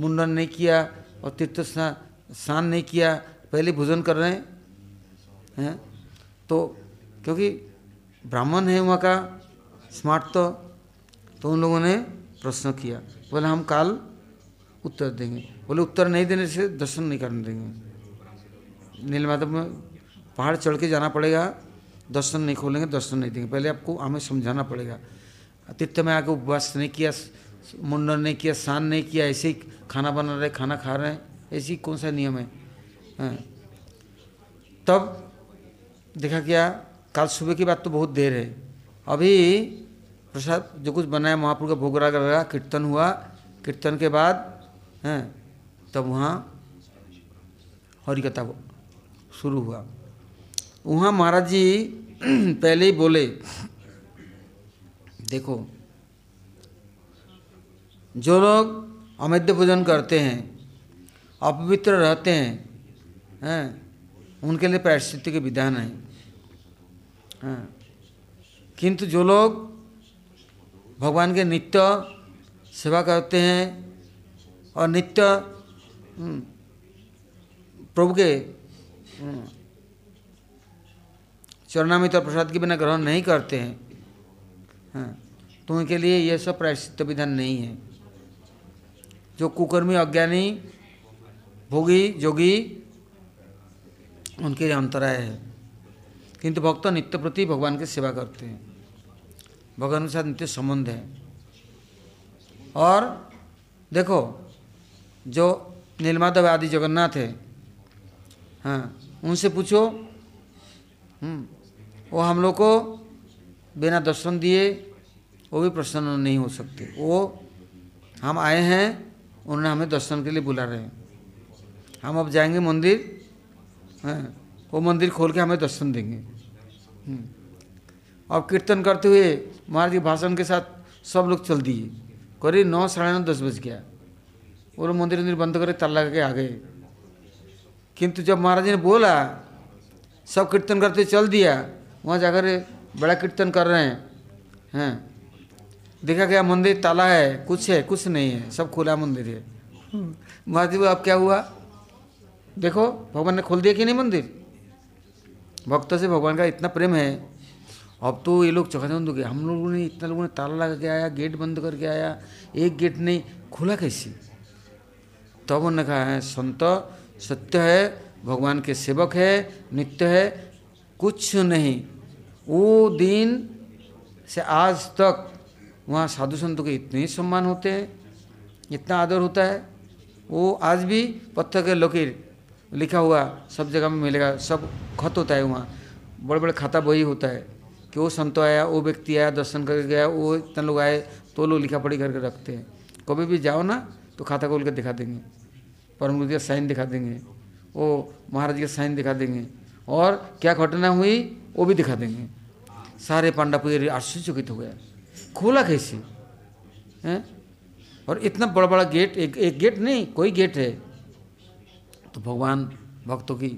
मुंडन नहीं किया और तीर्थ स्नान नहीं किया, पहले भोजन कर रहे हैं। तो क्योंकि ब्राह्मण है वहाँ का स्मार्ट तो तो उन लोगों ने प्रश्न किया। बोले, हम काल उत्तर देंगे। बोले, उत्तर नहीं देने से दर्शन नहीं करने देंगे। नीलमाधव में पहाड़ चढ़ के जाना पड़ेगा, दर्शन नहीं खोलेंगे, दर्शन नहीं देंगे। पहले आपको, हमें समझाना पड़ेगा। तीर्थ में आके उपवास नहीं किया, मुंडन नहीं किया, स्नान नहीं किया, ऐसे ही खाना बना रहे, खाना खा रहे हैं, ऐसी कौन सा नियम है? हाँ। तब देखा क्या कल सुबह की बात तो बहुत देर है। अभी प्रसाद जो कुछ बनाया महापुर का भोग लगा कीर्तन हुआ। कीर्तन के बाद, हैं, तब वहाँ हरिकथा शुरू हुआ। वहाँ महाराज जी *clears throat* पहले ही बोले, देखो, जो लोग अमैद्य भोजन करते हैं, अपवित्र रहते हैं हैं, उनके लिए प्रायश्चित के विधान है। हाँ किंतु जो लोग भगवान के नित्य सेवा करते हैं और नित्य प्रभु के हम्म, चरणामित और प्रसाद के बिना ग्रहण नहीं करते हैं हाँ तो उनके लिए यह सब प्रायश्चित विधान नहीं है। जो कुकर्मी अज्ञानी भोगी जोगी उनके लिए अंतराय है। किंतु भक्त नित्य प्रति भगवान की सेवा करते हैं। भगवान के साथ नित्य संबंध है। और देखो जो नीलमाधव आदि जगन्नाथ है हाँ उनसे पूछो हम्म, वो हम लोग को बिना दर्शन दिए वो भी प्रसन्न नहीं हो सकते। वो हम आए हैं उन्होंने हमें दर्शन के लिए बुला रहे हैं। हम अब जाएँगे मंदिर हैं वो मंदिर खोल के हमें दर्शन देंगे। अब कीर्तन करते हुए महाराज के भाषण के साथ सब लोग चल दिए। करीब नौ, साढ़े नौ, दस बज गया। वो लोग मंदिर मंदिर बंद करके ताला के आ गए। किंतु जब महाराज ने बोला, सब कीर्तन करते चल दिया, वहाँ जाकर बड़ा कीर्तन कर रहे हैं। हैं। देखा गया मंदिर ताला है, कुछ है, कुछ नहीं है, सब खुला मंदिर है। महाराज जी अब क्या हुआ? देखो, भगवान ने खोल दिया कि नहीं मंदिर? भक्तों से भगवान का इतना प्रेम है अब तो ये लोग चौखाचौंध हो गए। हम लोगों ने इतना लोगों ने ताला लगा के आया, गेट बंद करके आया, एक गेट नहीं, खुला कैसे? तब उन्होंने कहा, है, संत, सत्य है, भगवान के सेवक है, नित्य है, कुछ नहीं। वो दिन से आज तक वहाँ साधु संतों के इतने सम्मान होते हैं, इतना आदर होता है। वो आज भी पत्थर के लकीर लिखा हुआ सब जगह में मिलेगा, सब खत होता है वहाँ। बड़े बड़े खाता बही होता है। कि वो संत आया वो व्यक्ति आया दर्शन करके गया वो इतने लोग आए तो लोग लिखा पढ़ी करके रखते हैं। कभी भी जाओ ना तो खाता खोल के दिखा देंगे। परम गुरु का साइन दिखा देंगे। वो महाराज का साइन दिखा देंगे। और क्या घटना हुई वो भी दिखा देंगे। सारे पांडा पूरे आश्चर्यचकित हो गया खोला कैसे? हैं? और इतना बड़ा बड़ा गेट एक एक गेट नहीं कोई गेट है। तो भगवान भक्तों की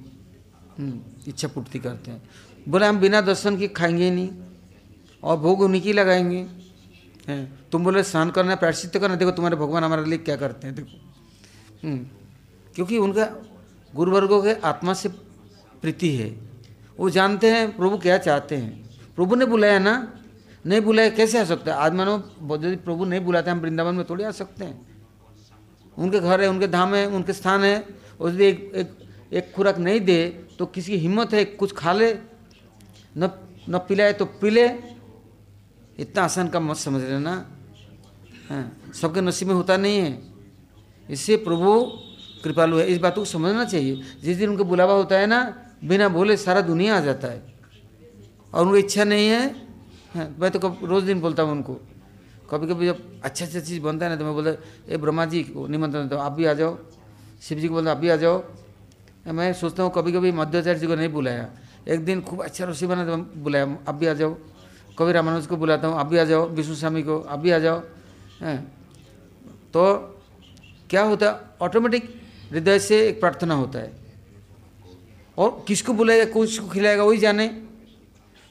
हम्म, इच्छा पूर्ति करते हैं। बोले हम बिना दर्शन के खाएँगे ही नहीं और भोग उन्हीं की लगाएँगे। हैं? तुम बोले स्नान करना प्रायश्चित करना देखो तुम्हारे भगवान हमारे लिए क्या करते हैं देखो। हम्म, क्योंकि उनका गुरुवर्गों के आत्मा से प्रीति है। वो जानते हैं प्रभु क्या चाहते हैं। प्रभु ने बुलाया ना? नहीं बुलाया कैसे आ सकता आज मानो यदि प्रभु नहीं बुलाते हम वृंदावन में थोड़ी आ सकते हैं। उनके घर है उनके धाम है उनके स्थान है। उस एक एक एक खुराक नहीं दे तो किसी की हिम्मत है कुछ खा ले न न पिलाए तो पिले। इतना आसान का मत समझ रहे ना हाँ सबके नसीब में होता नहीं है। इससे प्रभु कृपालु है। इस बात को समझना चाहिए। जिस दिन उनका बुलावा होता है ना, बिना बोले सारा दुनिया आ जाता है। और उनको इच्छा नहीं है। हाँ मैं तो कब, रोज़ दिन बोलता हूँ उनको। कभी कभी जब अच्छा अच्छा चीज़ बनता है ना तो मैं बोलता, ए ब्रह्मा जी, को निमंत्रण तो आप भी आ जाओ। शिव जी को बोलता, आप भी आ जाओ। मैं सोचता हूँ कभी कभी मध्याचार्य जी को नहीं बुलाया। एक दिन खूब अच्छा रसोई बना तो बुलाया। आप भी आ जाओ। कभी रामानुज को बुलाता हूँ आप भी आ जाओ। विष्णु स्वामी को आप भी आ जाओ। हैं? तो क्या होता है? ऑटोमेटिक हृदय से एक प्रार्थना होता है। और किसको बुलाएगा किसको खिलाएगा, वही जाने।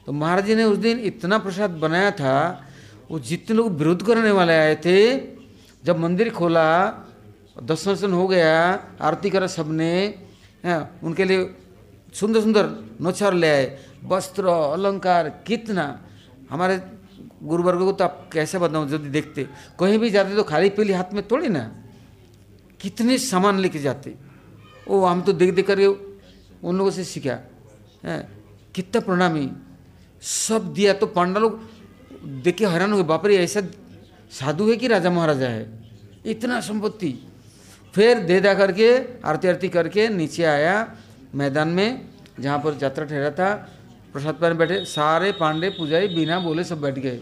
तो महाराज जी ने उस दिन इतना प्रसाद बनाया था, वो जितने लोग विरोध करने वाले आए थे, जब मंदिर खोला दर्शन हो गया, आरती करा सबने उनके लिए सुंदर सुंदर नौछार ले आए। वस्त्र, अलंकार, कितना। हमारे गुरुवर्ग को तो आप कैसे बताऊँ यदि देखते। कहीं भी जाते तो खाली पीली हाथ में थोड़ी ना। कितने सामान लेके जाते। ओ, हम तो देख देख कर उन लोगों से सीखा। है, कितना प्रणामी। सब दिया तो पांडा लोग देख के हैरान हो गए। बापरे ऐसा साधु है कि राजा महाराजा है। इतना संपत्ति। फिर दे दा करके, आरती आरती करके नीचे आया। मैदान में, जहाँ पर यात्रा ठहरा था, प्रसाद पर बैठे, सारे पांडे, पुजारी, बिना बोले सब बैठ गए।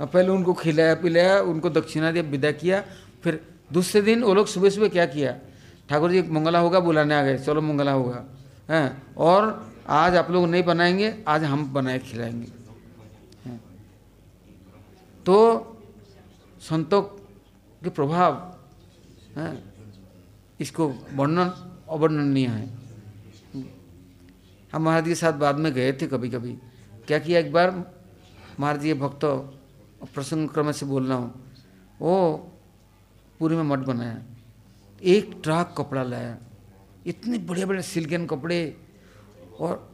अब पहले उनको खिलाया, पिलाया, उनको दक्षिणा दिया, विदा किया, फिर दूसरे दिन वो लोग सुबह सुबह क्या किया? ठाकुर जी, मंगला होगा, बुलाने आ गए, चलो मंगला होगा। हैं, और आज आप लोग नहीं बनाएँगे, आज हम बनाए, खिलाएँगे। तो संतों के प्रभाव, है, इसको वर्णन, अवर्णनीय है। हम महाराज के साथ बाद में गए थे कभी कभी क्या किया एक बार? महाराज जी भक्त, प्रसंग क्रम से बोल रहा हूँ। वो पूरी में मठ बनाया। एक ट्रक कपड़ा लाया। इतने बढ़िया बढ़िया सिल्कन कपड़े। और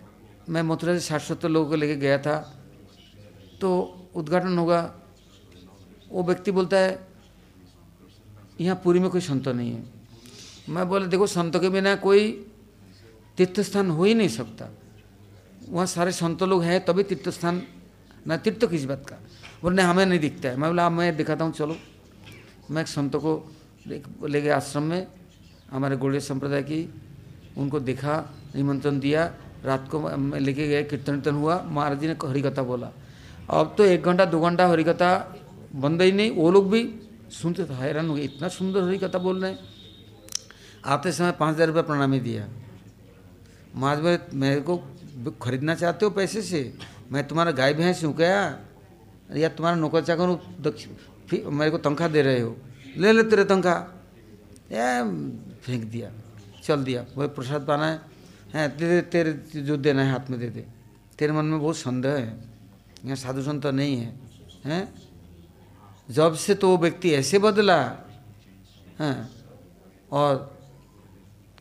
मैं मथुरा से साठ सत्तर लोगों को लेके गया था। तो उद्घाटन होगा। वो व्यक्ति बोलता है, यहाँ पूरी में कोई संत नहीं है। मैं बोले, देखो, संतों के बिना कोई तीर्थ स्थान हो ही नहीं सकता। वहाँ सारे संत लोग हैं, तभी तीर्थ स्थान ना तीर्थ किस बात का। बोले नहीं हमें नहीं दिखता है। मैं बोला मैं दिखाता हूँ, चलो। मैं एक संत को ले गया आश्रम में, हमारे गोड़े संप्रदाय की। उनको देखा, निमंत्रण दिया। रात को लेके गए कीर्तन कीर्तन हुआ। महाराज जी ने हरिकथा बोला। अब तो एक घंटा, दो घंटा हरिकथा बंद ही नहीं। वो लोग भी सुनते थे, हैरान हो गए, इतना सुंदर हरिकथा बोल रहे हैं। आते समय पाँच हज़ार रुपये प्रणामी दिया। महाराज भाई मेरे को खरीदना चाहते हो पैसे से? मैं तुम्हारा गाय भैंस हूँ क्या? या तुम्हारा नौकर चाकर मेरे को तनख्वाह दे रहे हो। ले ले तेरे तनख्वाह। फेंक दिया। चल दिया। वही प्रसाद पाना है। हैं तेरे तेरे जो देना है हाथ में दे दे। तेरे मन में बहुत संदेह है। यहाँ साधु संत नहीं है। हैं? जब से तो वो व्यक्ति ऐसे बदला। हैं? और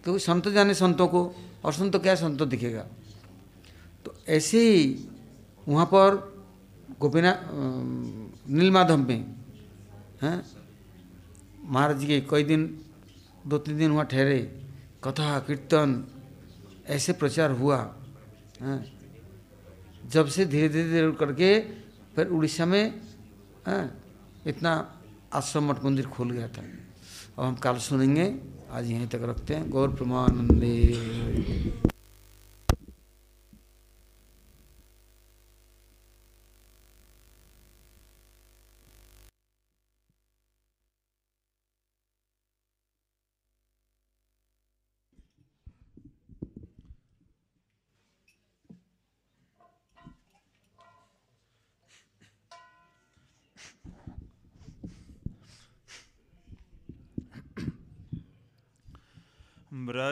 क्योंकि संत जाने संतों को। और संत क्या संत दिखेगा तो ऐसे ही वहाँ पर गोपीना नीलमाधव में हैं महाराज जी के कई दिन दो तीन दिन वहाँ ठहरे कथा कीर्तन ऐसे प्रचार हुआ हैं जब से धीरे धीरे धीरे करके फिर उड़ीसा में हैं इतना आश्रम मठ मंदिर खोल गया था अब हम कल सुनेंगे आज यहीं तक रखते हैं गौर प्रमानंदे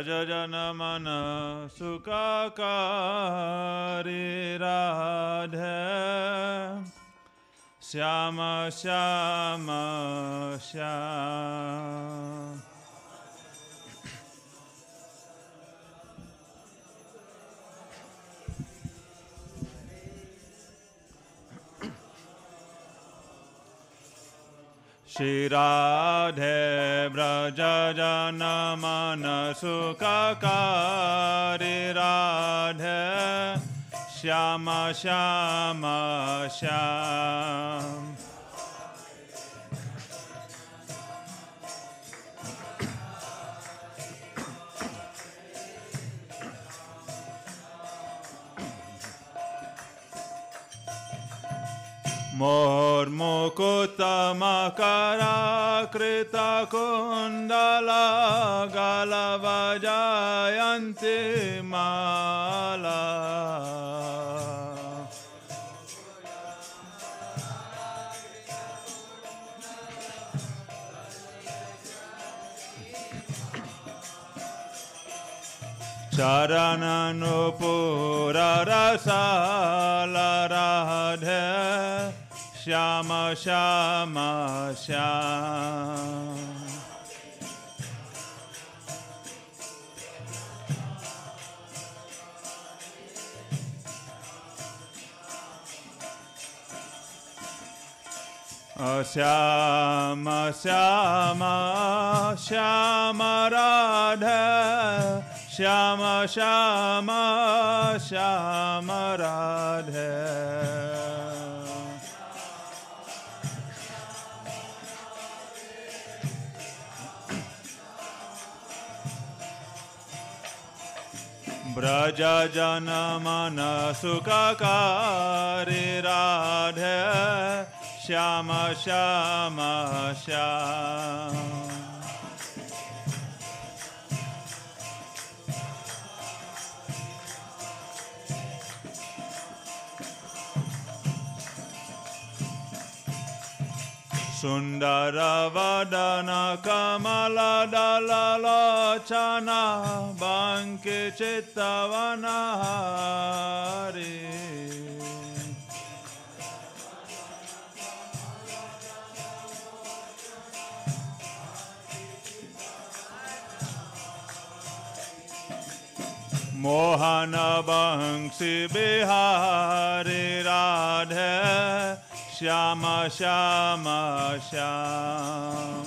व्रजनमन सुखाकारि राधे। श्याम श्याम श्याम। श्रीराधे व्रजनमनसुखकारि राधे श्याम श्याम श्याम। मोर्मुकुतमकराकृतकुण्डला गलवजायन्ति माला। चरणनुपुररसालराधे श्याम श्याम श्याम श्याम श्याम श्याम राधे श्याम श्याम श्याम राधे जन मन सुखकारि राधे। श्याम श्याम श्याम। सुन्दरवदन कमलदललोचना बङ्किचित्तवनहारी मोहन बंशी बिहारी राधे श्याम श्याम श्याम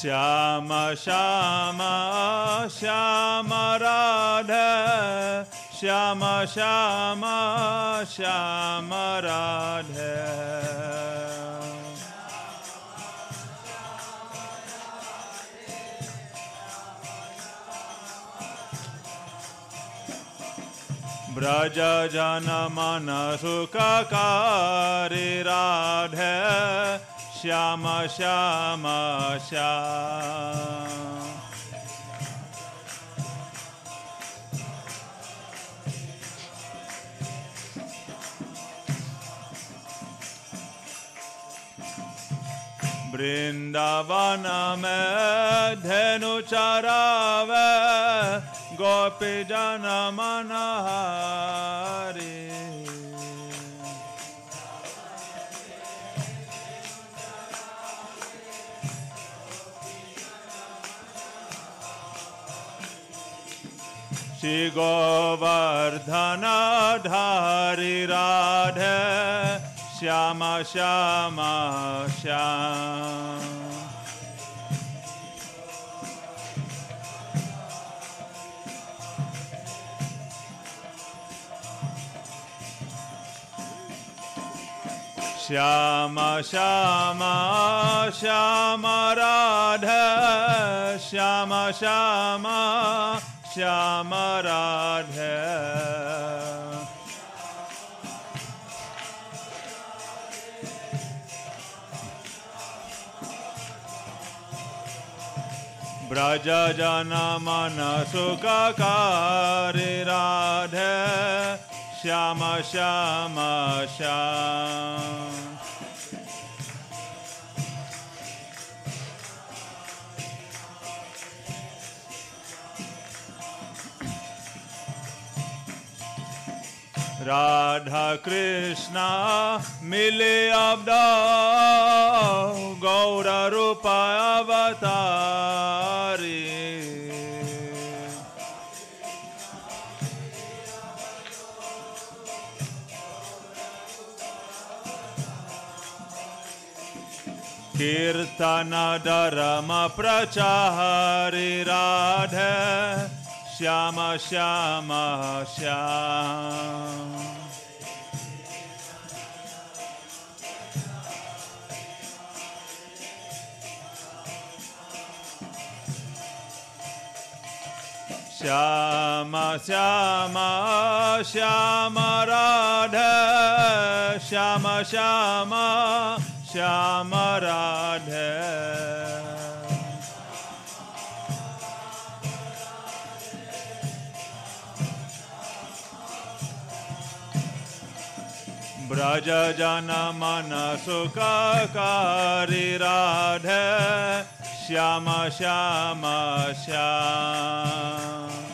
श्याम श्याम श्याम राधे श्याम श्याम श्याम राधे ब्रज जन मन सुखकारी राधे। श्याम श्याम श्याम। वृंदावन में धेनु चरावे गोपी जन मनहारी श्री गोवर्धन धारी राधे श्याम श्याम श्याम। श्याम श्याम श्याम राध श्याम श्याम श्याम राध। ब्रज जन मन सुखकारी Radhe. Shama, Shama, Shama. Radha Krishna mile abda Gaura Rupa Avatar कीर्तन धर्म प्रचारी राधे। श्याम श्याम श्याम। श्याम श्याम श्याम राधे। श्याम श्याम श्याम राधे। ब्रज जन मन सुखकारी राधे। श्याम श्याम श्याम।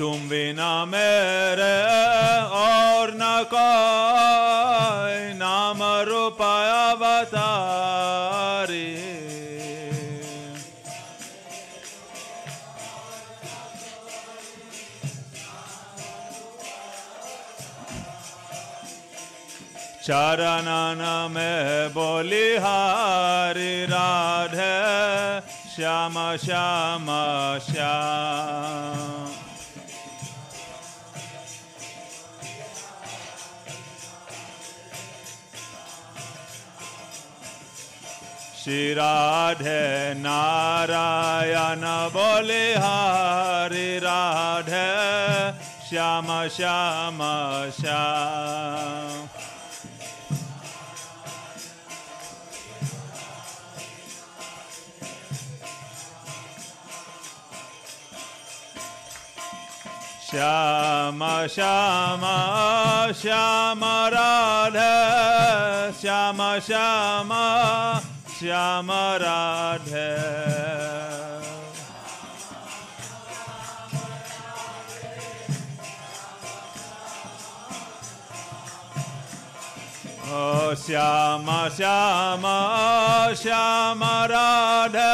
तुम बिना मेरे और न कोई नाम रूपया बतारी चरणन में बोली हारी राधे, श्याम श्याम श्याम। श्री राधे नारायण बोले हरि राधे। श्याम श्याम श्याम। श्याम श्याम श्याम राधे। श्याम श्याम श्याम राधे। ओ श्याम श्याम श्याम राधे।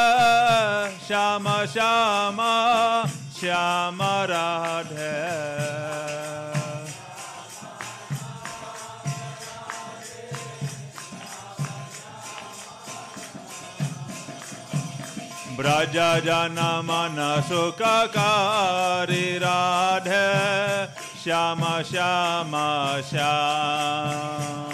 श्याम श्याम श्याम राधे। ब्रज जन मन सुखकारी राधे। श्याम श्याम श्याम।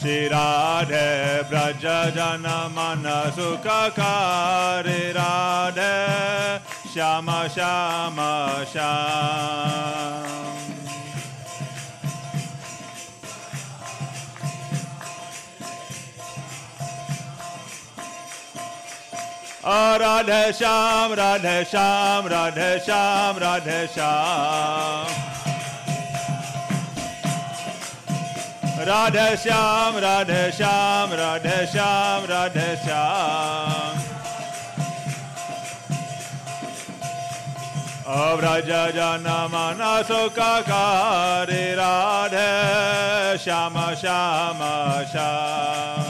श्री राधे ब्रज जन मन सुखकारी राधे। श्याम श्याम श्याम। राधे श्याम राधे श्याम राधे श्याम राधे श्याम। राधे श्याम राधे श्याम राधे श्याम राधे श्याम। अव्रज जन मन सुखकारी, Radhe Shyam Shyam Shyam.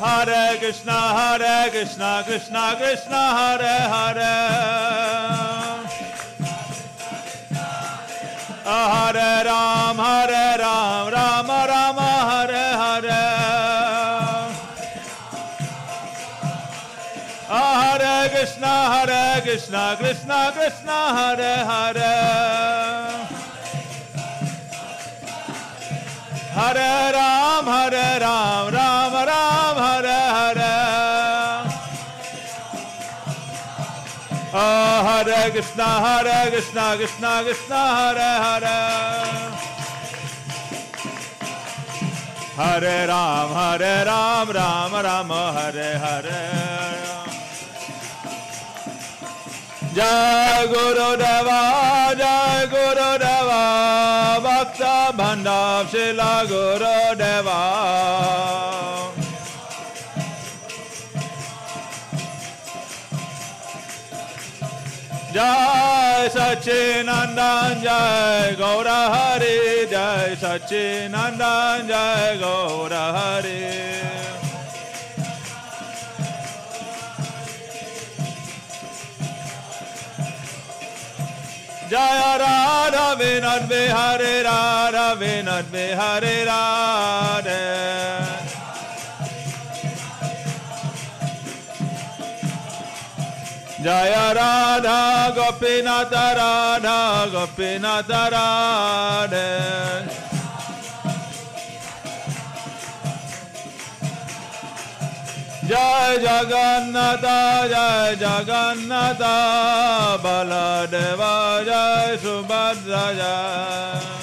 Hare Krishna, Hare Krishna, Krishna Krishna, Hare Hare. Hare Ram, Hare Ram, Rama Rama, Hare Hare. Hare Krishna, Hare Krishna, Krishna Krishna, Hare Hare. Hare Ram, Hare Ram, Ram Oh, Hare Krishna, Hare Krishna, Krishna Krishna, Hare Hare. Hare Ram, Hare Ram, Ram Ram, Hare Hare. Jai Guru Deva, Jai Guru Deva, Bhakta Bandhav Shila Guru Deva. जय सचिनंदन जय गौर हरे जय सचिनंदन जय गौर हरे जय राधा विनद बिहारे, राधा विनद बिहारे, राधे। जय राधा गोपीनाथ राधा गोपीनाथ राधे। जय जगन्नाथ जय जगन्नाथ बलदेव जय सुभद्र जय।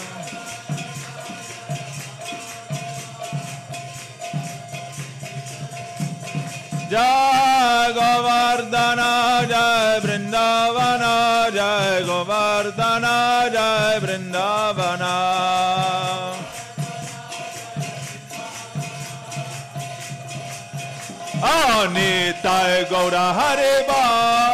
Jai Govardhana, Jai Vrindavana, Jai Govardhana, Jai Vrindavana. Oh, Nitai Bhai.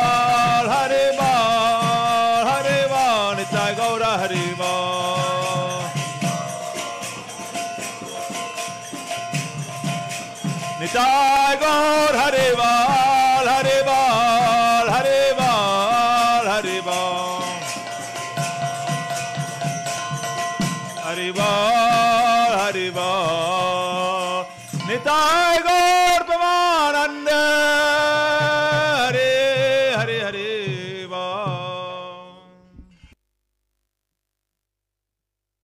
Nitai गौर